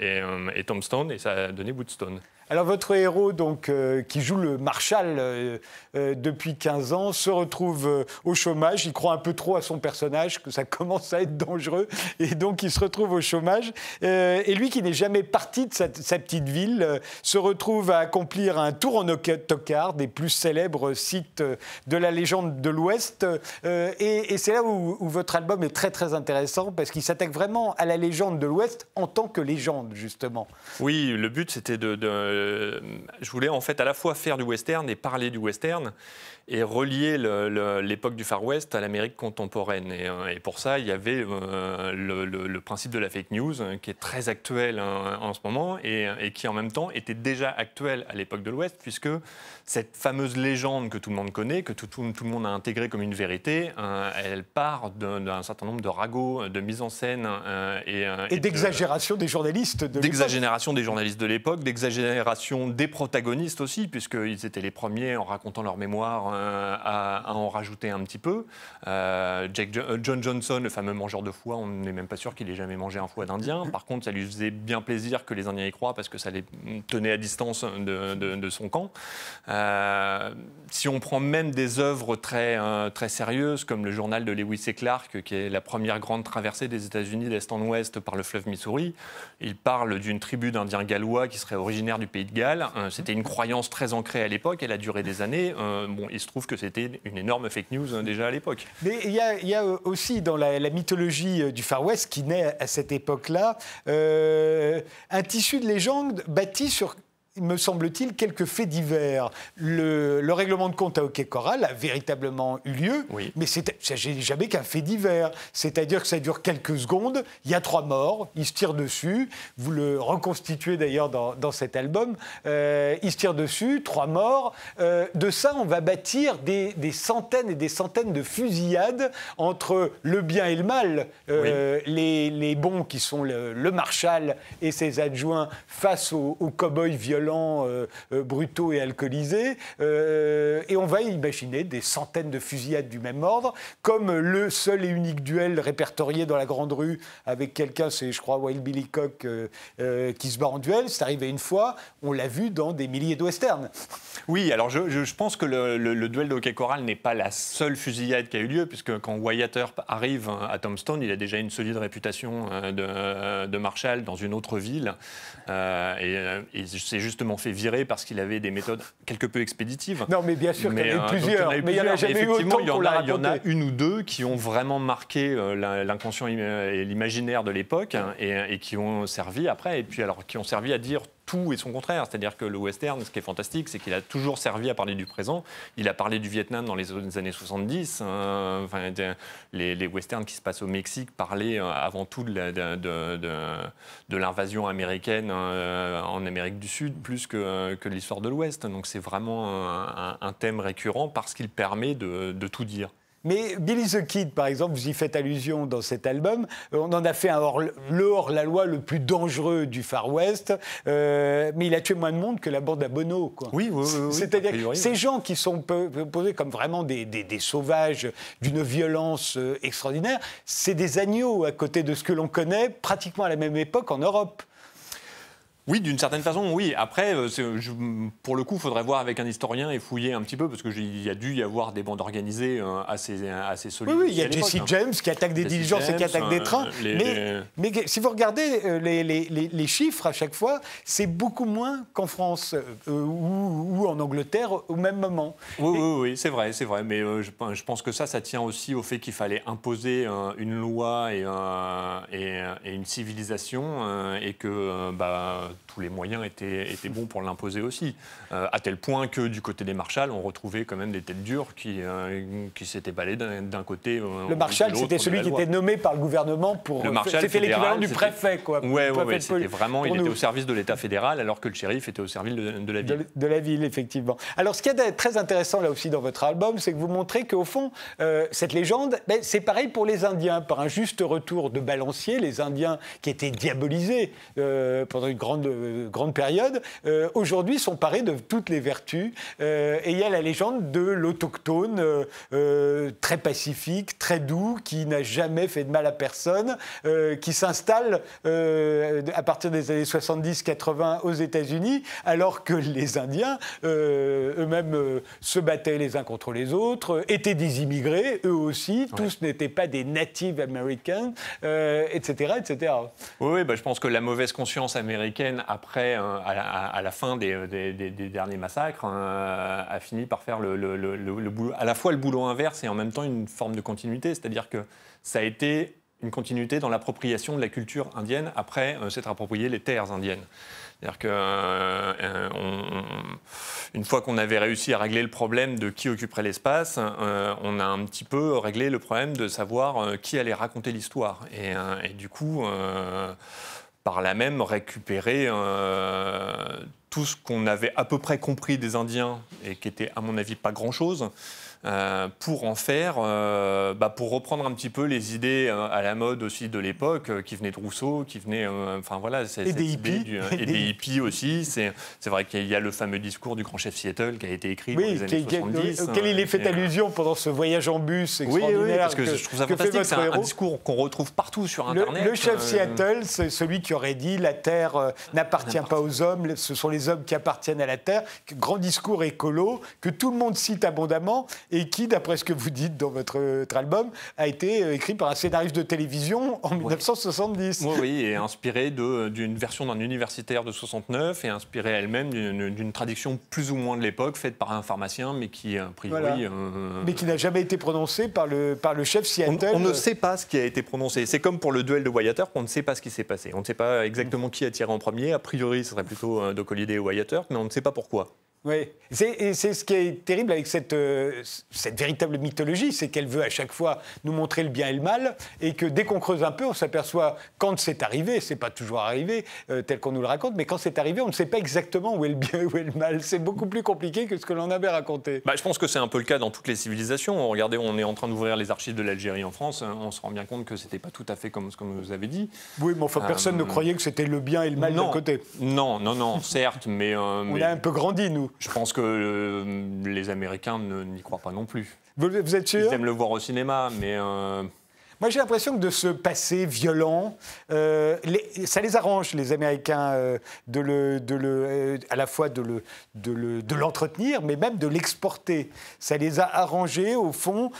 et, et Tombstone et ça a donné Woodstone. Alors votre héros, donc, euh, qui joue le Marshall euh, euh, depuis 15 ans, se retrouve au chômage. Il croit un peu trop à son personnage, que ça commence à être dangereux, et donc il se retrouve au chômage. et lui, qui n'est jamais parti de sa, petite ville, se retrouve à accomplir un tour en tocard des plus célèbres sites de la légende de l'Ouest. et, c'est là où, votre album est très très intéressant, parce qu'il s'attaque vraiment à la légende de l'Ouest en tant que légende, justement. Oui, le but c'était de je voulais en fait à la fois faire du western et parler du western et relier l'époque du Far West à l'Amérique contemporaine. Et, euh, pour ça, il y avait euh, le, principe de la fake news qui est très actuel hein, en ce moment et, et, qui en même temps était déjà actuel à l'époque de l'Ouest puisque cette fameuse légende que tout le monde connaît, que tout, tout, le monde a intégré comme une vérité, euh, elle part d'un certain nombre de ragots, de mise en scène euh, et, euh, et, d'exagération des journalistes de D'exagération des journalistes de l'époque, d'exagération des protagonistes aussi, puisqu'ils étaient les premiers en racontant leur mémoire à, en rajouter un petit peu. Jack John Johnson, le fameux mangeur de foie, on n'est même pas sûr qu'il ait jamais mangé un foie d'Indien. Par contre, ça lui faisait bien plaisir que les Indiens y croient parce que ça les tenait à distance de, son camp. Euh, si on prend même des œuvres très, euh, très sérieuses, comme le journal de Lewis et Clark, qui est la première grande traversée des États-Unis d'est en ouest par le fleuve Missouri, il parle d'une tribu d'Indiens gallois qui serait originaire du pays de Galles. Euh, c'était une croyance très ancrée à l'époque, elle a duré des années. bon, il se trouve que c'était une énorme fake news déjà à l'époque. Mais il y, a aussi dans la, la, mythologie du Far West, qui naît à cette époque-là, un tissu de légende bâti sur me semble-t-il, quelques faits divers. Le, règlement de compte à Hockey Coral a véritablement eu lieu, mais c'est jamais qu'un fait divers. C'est-à-dire que ça dure quelques secondes, il y a trois morts, ils se tirent dessus. Vous le reconstituez d'ailleurs dans, cet album. Euh, ils se tirent dessus, trois morts. Euh, de ça, on va bâtir des, centaines et des centaines de fusillades entre le bien et le mal. Euh, les, bons qui sont le, Marshal et ses adjoints face aux, aux cow-boys violents euh, euh, brutaux et alcoolisés. Euh, et on va imaginer des centaines de fusillades du même ordre, comme le seul et unique duel répertorié dans la Grande Rue avec quelqu'un, c'est je crois Wild Billy Cock, qui se bat en duel. C'est arrivé une fois, on l'a vu dans des milliers de westerns. Oui, alors je, pense que le, duel de hockey choral n'est pas la seule fusillade qui a eu lieu, puisque quand Wyatt Earp arrive à Tombstone, il a déjà une solide réputation de, Marshall dans une autre ville. et c'est juste justement fait virer parce qu'il avait des méthodes quelque peu expéditives. Non, mais bien sûr qu'il y en a eu euh, plusieurs. mais il y en a jamais eu effectivement, autant il y en qu'on a- l'a Il y en a raconté. une ou deux qui ont vraiment marqué euh, l'inconscient im- et l'imaginaire de l'époque et, et qui ont servi après, et puis alors qui ont servi à dire tout et son contraire. C'est-à-dire que le western, ce qui est fantastique, c'est qu'il a toujours servi à parler du présent. Il a parlé du Vietnam dans les années 70. hein, enfin, les, westerns qui se passent au Mexique parlaient euh, avant tout de l'invasion américaine euh, en Amérique du Sud plus que, que l'histoire de l'Ouest. Donc c'est vraiment un, thème récurrent parce qu'il permet de tout dire. Mais Billy the Kid, par exemple, vous y faites allusion dans cet album. Euh, On en a fait un hors, le hors-la-loi le plus dangereux du Far West. Euh, mais il a tué moins de monde que la bande à Bono. Quoi. Oui, oui, oui, oui, C'est-à-dire priori, ces oui. gens qui sont posés comme vraiment des, des- des sauvages d'une violence euh, extraordinaire, c'est des agneaux à côté de ce que l'on connaît pratiquement à la même époque en Europe. Oui, d'une certaine façon, oui. Après, euh, je- pour le coup, il faudrait voir avec un historien et fouiller un petit peu, parce qu'il y a dû y avoir des bandes organisées euh, assez, assez solides. Oui, oui, il y a Jesse hein. James qui attaque des Jesse diligences et qui attaque des euh, trains. les- mais, les- mais que- si vous regardez euh, les, chiffres à chaque fois, c'est beaucoup moins qu'en France euh, ou, ou en Angleterre au même moment. Oui, oui, oui, c'est vrai, c'est vrai. Mais euh, je, je pense que ça, ça tient aussi au fait qu'il fallait imposer euh, une loi et, euh, et, euh, et une civilisation euh, et que euh, bah, tous les moyens étaient, étaient bons pour l'imposer aussi. Euh, à tel point que du côté des Marshals, on retrouvait quand même des têtes dures qui, euh, qui s'étaient balayées d'un côté. euh, Le Marshal, de l'autre c'était celui qui était nommé par le gouvernement pour. C'était l'équivalent du préfet, quoi. Ouais, ouais, ouais, c'était vraiment, il pour était nous. au service de l'État fédéral, alors que le shérif était au service de, de la ville. De, de la ville, effectivement. Alors, ce qui est très intéressant là aussi dans votre album, c'est que vous montrez qu'au fond, euh, cette légende, ben, c'est pareil pour les Indiens. Par un juste retour de balancier, les Indiens qui étaient diabolisés euh, pendant une grande, euh, grande période, euh, aujourd'hui sont parés de toutes les vertus. Euh, et il y a la légende de l'autochtone euh, très pacifique, très doux, qui n'a jamais fait de mal à personne, euh, qui s'installe euh, à partir des années 70-80 aux États-Unis, alors que les Indiens euh, eux-mêmes euh, se battaient les uns contre les autres, étaient des immigrés, eux aussi, tous n'étaient pas des Native Americans, euh, etc., etc. Oui, oui, bah, je pense que la mauvaise conscience américaine, après, euh, à, la, fin des, des derniers massacres, euh, a fini par faire le, à la fois le boulot inverse et en même temps une forme de continuité. C'est-à-dire que ça a été une continuité dans l'appropriation de la culture indienne après euh, s'être approprié les terres indiennes. C'est-à-dire que euh, euh, une fois qu'on avait réussi à régler le problème de qui occuperait l'espace, euh, on a un petit peu réglé le problème de savoir euh, qui allait raconter l'histoire. Et, euh, du coup, euh, par là même, récupérer euh, tout ce qu'on avait à peu près compris des Indiens et qui était, à mon avis, pas grand-chose. Euh, pour en faire, euh, bah, pour reprendre un petit peu les idées euh, à la mode aussi de l'époque, qui venaient de Rousseau, qui venaient, enfin voilà, c'est- Et des hippies. du- Et des hippies aussi. C'est vrai qu'il y a le fameux discours du grand chef Seattle qui a été écrit dans Oui, les années qui- qui- 70. auquel il est fait allusion pendant ce voyage en bus oui, extraordinaire oui, parce que, que, je trouve ça fantastique. C'est un, discours qu'on retrouve partout sur Internet. le chef Seattle, c'est celui qui aurait dit la Terre n'appartient pas aux hommes, ce sont les hommes qui appartiennent à la Terre. Grand discours écolo que tout le monde cite abondamment et qui, d'après ce que vous dites dans votre, album, a été euh, écrit par un scénariste de télévision en 1970. Oui, oui, et inspiré d'une version d'un universitaire de 69 et inspiré elle-même d'une traduction plus ou moins de l'époque, faite par un pharmacien, mais qui, a priori. Voilà. euh, Mais qui n'a jamais été prononcé par le, par le chef Seattle. on ne sait pas ce qui a été prononcé. C'est comme pour le duel de Wyatt Earp, on ne sait pas ce qui s'est passé. On ne sait pas exactement qui a tiré en premier. A priori, ce serait plutôt euh, Doc Holliday ou Wyatt mais on ne sait pas pourquoi. Oui, c'est, et c'est ce qui est terrible avec cette, euh, cette véritable mythologie, c'est qu'elle veut à chaque fois nous montrer le bien et le mal, et que dès qu'on creuse un peu, on s'aperçoit quand c'est arrivé, c'est pas toujours arrivé euh, tel qu'on nous le raconte, mais quand c'est arrivé, on ne sait pas exactement où est le bien et où est le mal. C'est beaucoup plus compliqué que ce que l'on avait raconté. Bah, je pense que c'est un peu le cas dans toutes les civilisations. Regardez, on est en train d'ouvrir les archives de l'Algérie en France. hein, On se rend bien compte que c'était pas tout à fait comme ce que vous avez dit. Oui, mais enfin, personne Euh, ne croyait que c'était le bien et le mal d'un côté. non, non, non, certes, mais, euh, On mais a un peu grandi, nous. Je pense que euh, les Américains n'y croient pas non plus. Vous, vous êtes sûr Ils aiment le voir au cinéma, mais euh, Moi, j'ai l'impression que de ce passé violent, euh, les- ça les arrange, les Américains, euh, de le, de le, euh, à la fois de le- de le- de l'entretenir, mais même de l'exporter. Ça les a arrangés, au fond.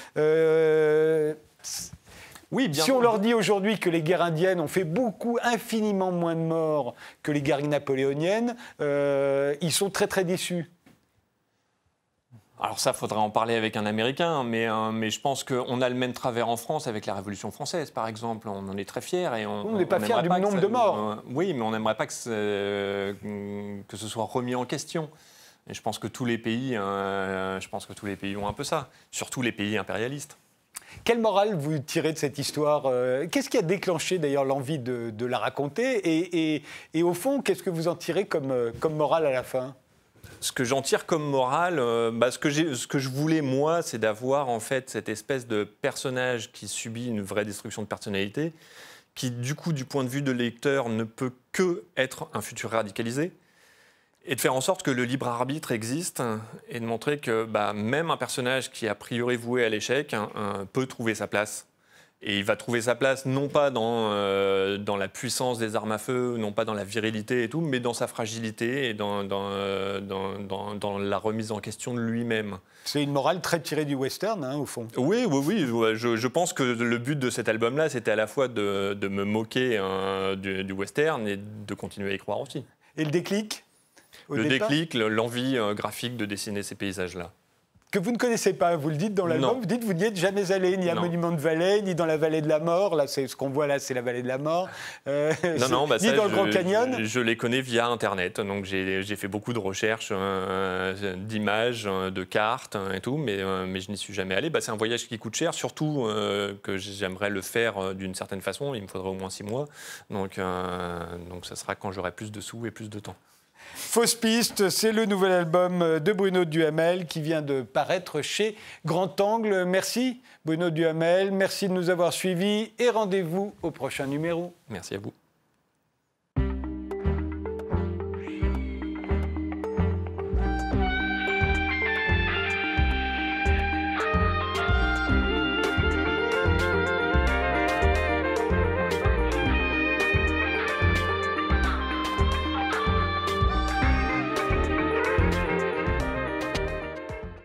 Oui, bien si on leur dit aujourd'hui que les guerres indiennes ont fait beaucoup, infiniment moins de morts que les guerres napoléoniennes, euh, ils sont très très déçus. Alors ça, faudrait en parler avec un Américain, mais, euh, mais je pense qu'on a le même travers en France avec la Révolution française, par exemple. On en est très fiers. Et on n'est pas fiers du nombre de morts. Euh, oui, mais on n'aimerait pas que, que ce soit remis en question. Et je pense que tous les pays, je pense que tous les pays ont un peu ça, surtout les pays impérialistes. Quelle morale vous tirez de cette histoire euh, Qu'est-ce qui a déclenché d'ailleurs l'envie de, la raconter et, au fond, qu'est-ce que vous en tirez comme, euh, morale à la fin? Ce que j'en tire comme morale, euh, bah, ce, que ce, que je voulais moi, c'est d'avoir en fait cette espèce de personnage qui subit une vraie destruction de personnalité, qui du coup, du point de vue de lecteur, ne peut que être un futur radicalisé et de faire en sorte que le libre arbitre existe et de montrer que bah, même un personnage qui est a priori voué à l'échec hein, hein, peut trouver sa place. Et il va trouver sa place non pas dans, euh, dans la puissance des armes à feu, non pas dans la virilité et tout, mais dans sa fragilité et dans, dans, euh, dans, la remise en question de lui-même. C'est une morale très tirée du western, hein, au fond. Oui, oui, oui. Je, je, pense que le but de cet album-là, c'était à la fois de, de me moquer hein, du, du western et de continuer à y croire aussi. Et le déclic? Le déclic, l'envie euh, graphique de dessiner ces paysages-là que vous ne connaissez pas. Vous le dites dans l'album, vous dites vous n'y êtes jamais allé, ni à Monument de Vallée, ni dans la vallée de la mort. Là, c'est ce qu'on voit là, c'est la vallée de la mort. Euh, non, non, bah ni dans le Grand Canyon. Je, les connais via Internet. Donc j'ai fait beaucoup de recherches euh, d'images, de cartes et tout, mais, mais je n'y suis jamais allé. Bah, c'est un voyage qui coûte cher, surtout que j'aimerais le faire d'une certaine façon. Il me faudrait au moins six mois. Donc, donc ça sera quand j'aurai plus de sous et plus de temps. Fausse piste, c'est le nouvel album de Bruno Duhamel qui vient de paraître chez Grand Angle. Merci Bruno Duhamel, merci de nous avoir suivis et rendez-vous au prochain numéro. Merci à vous.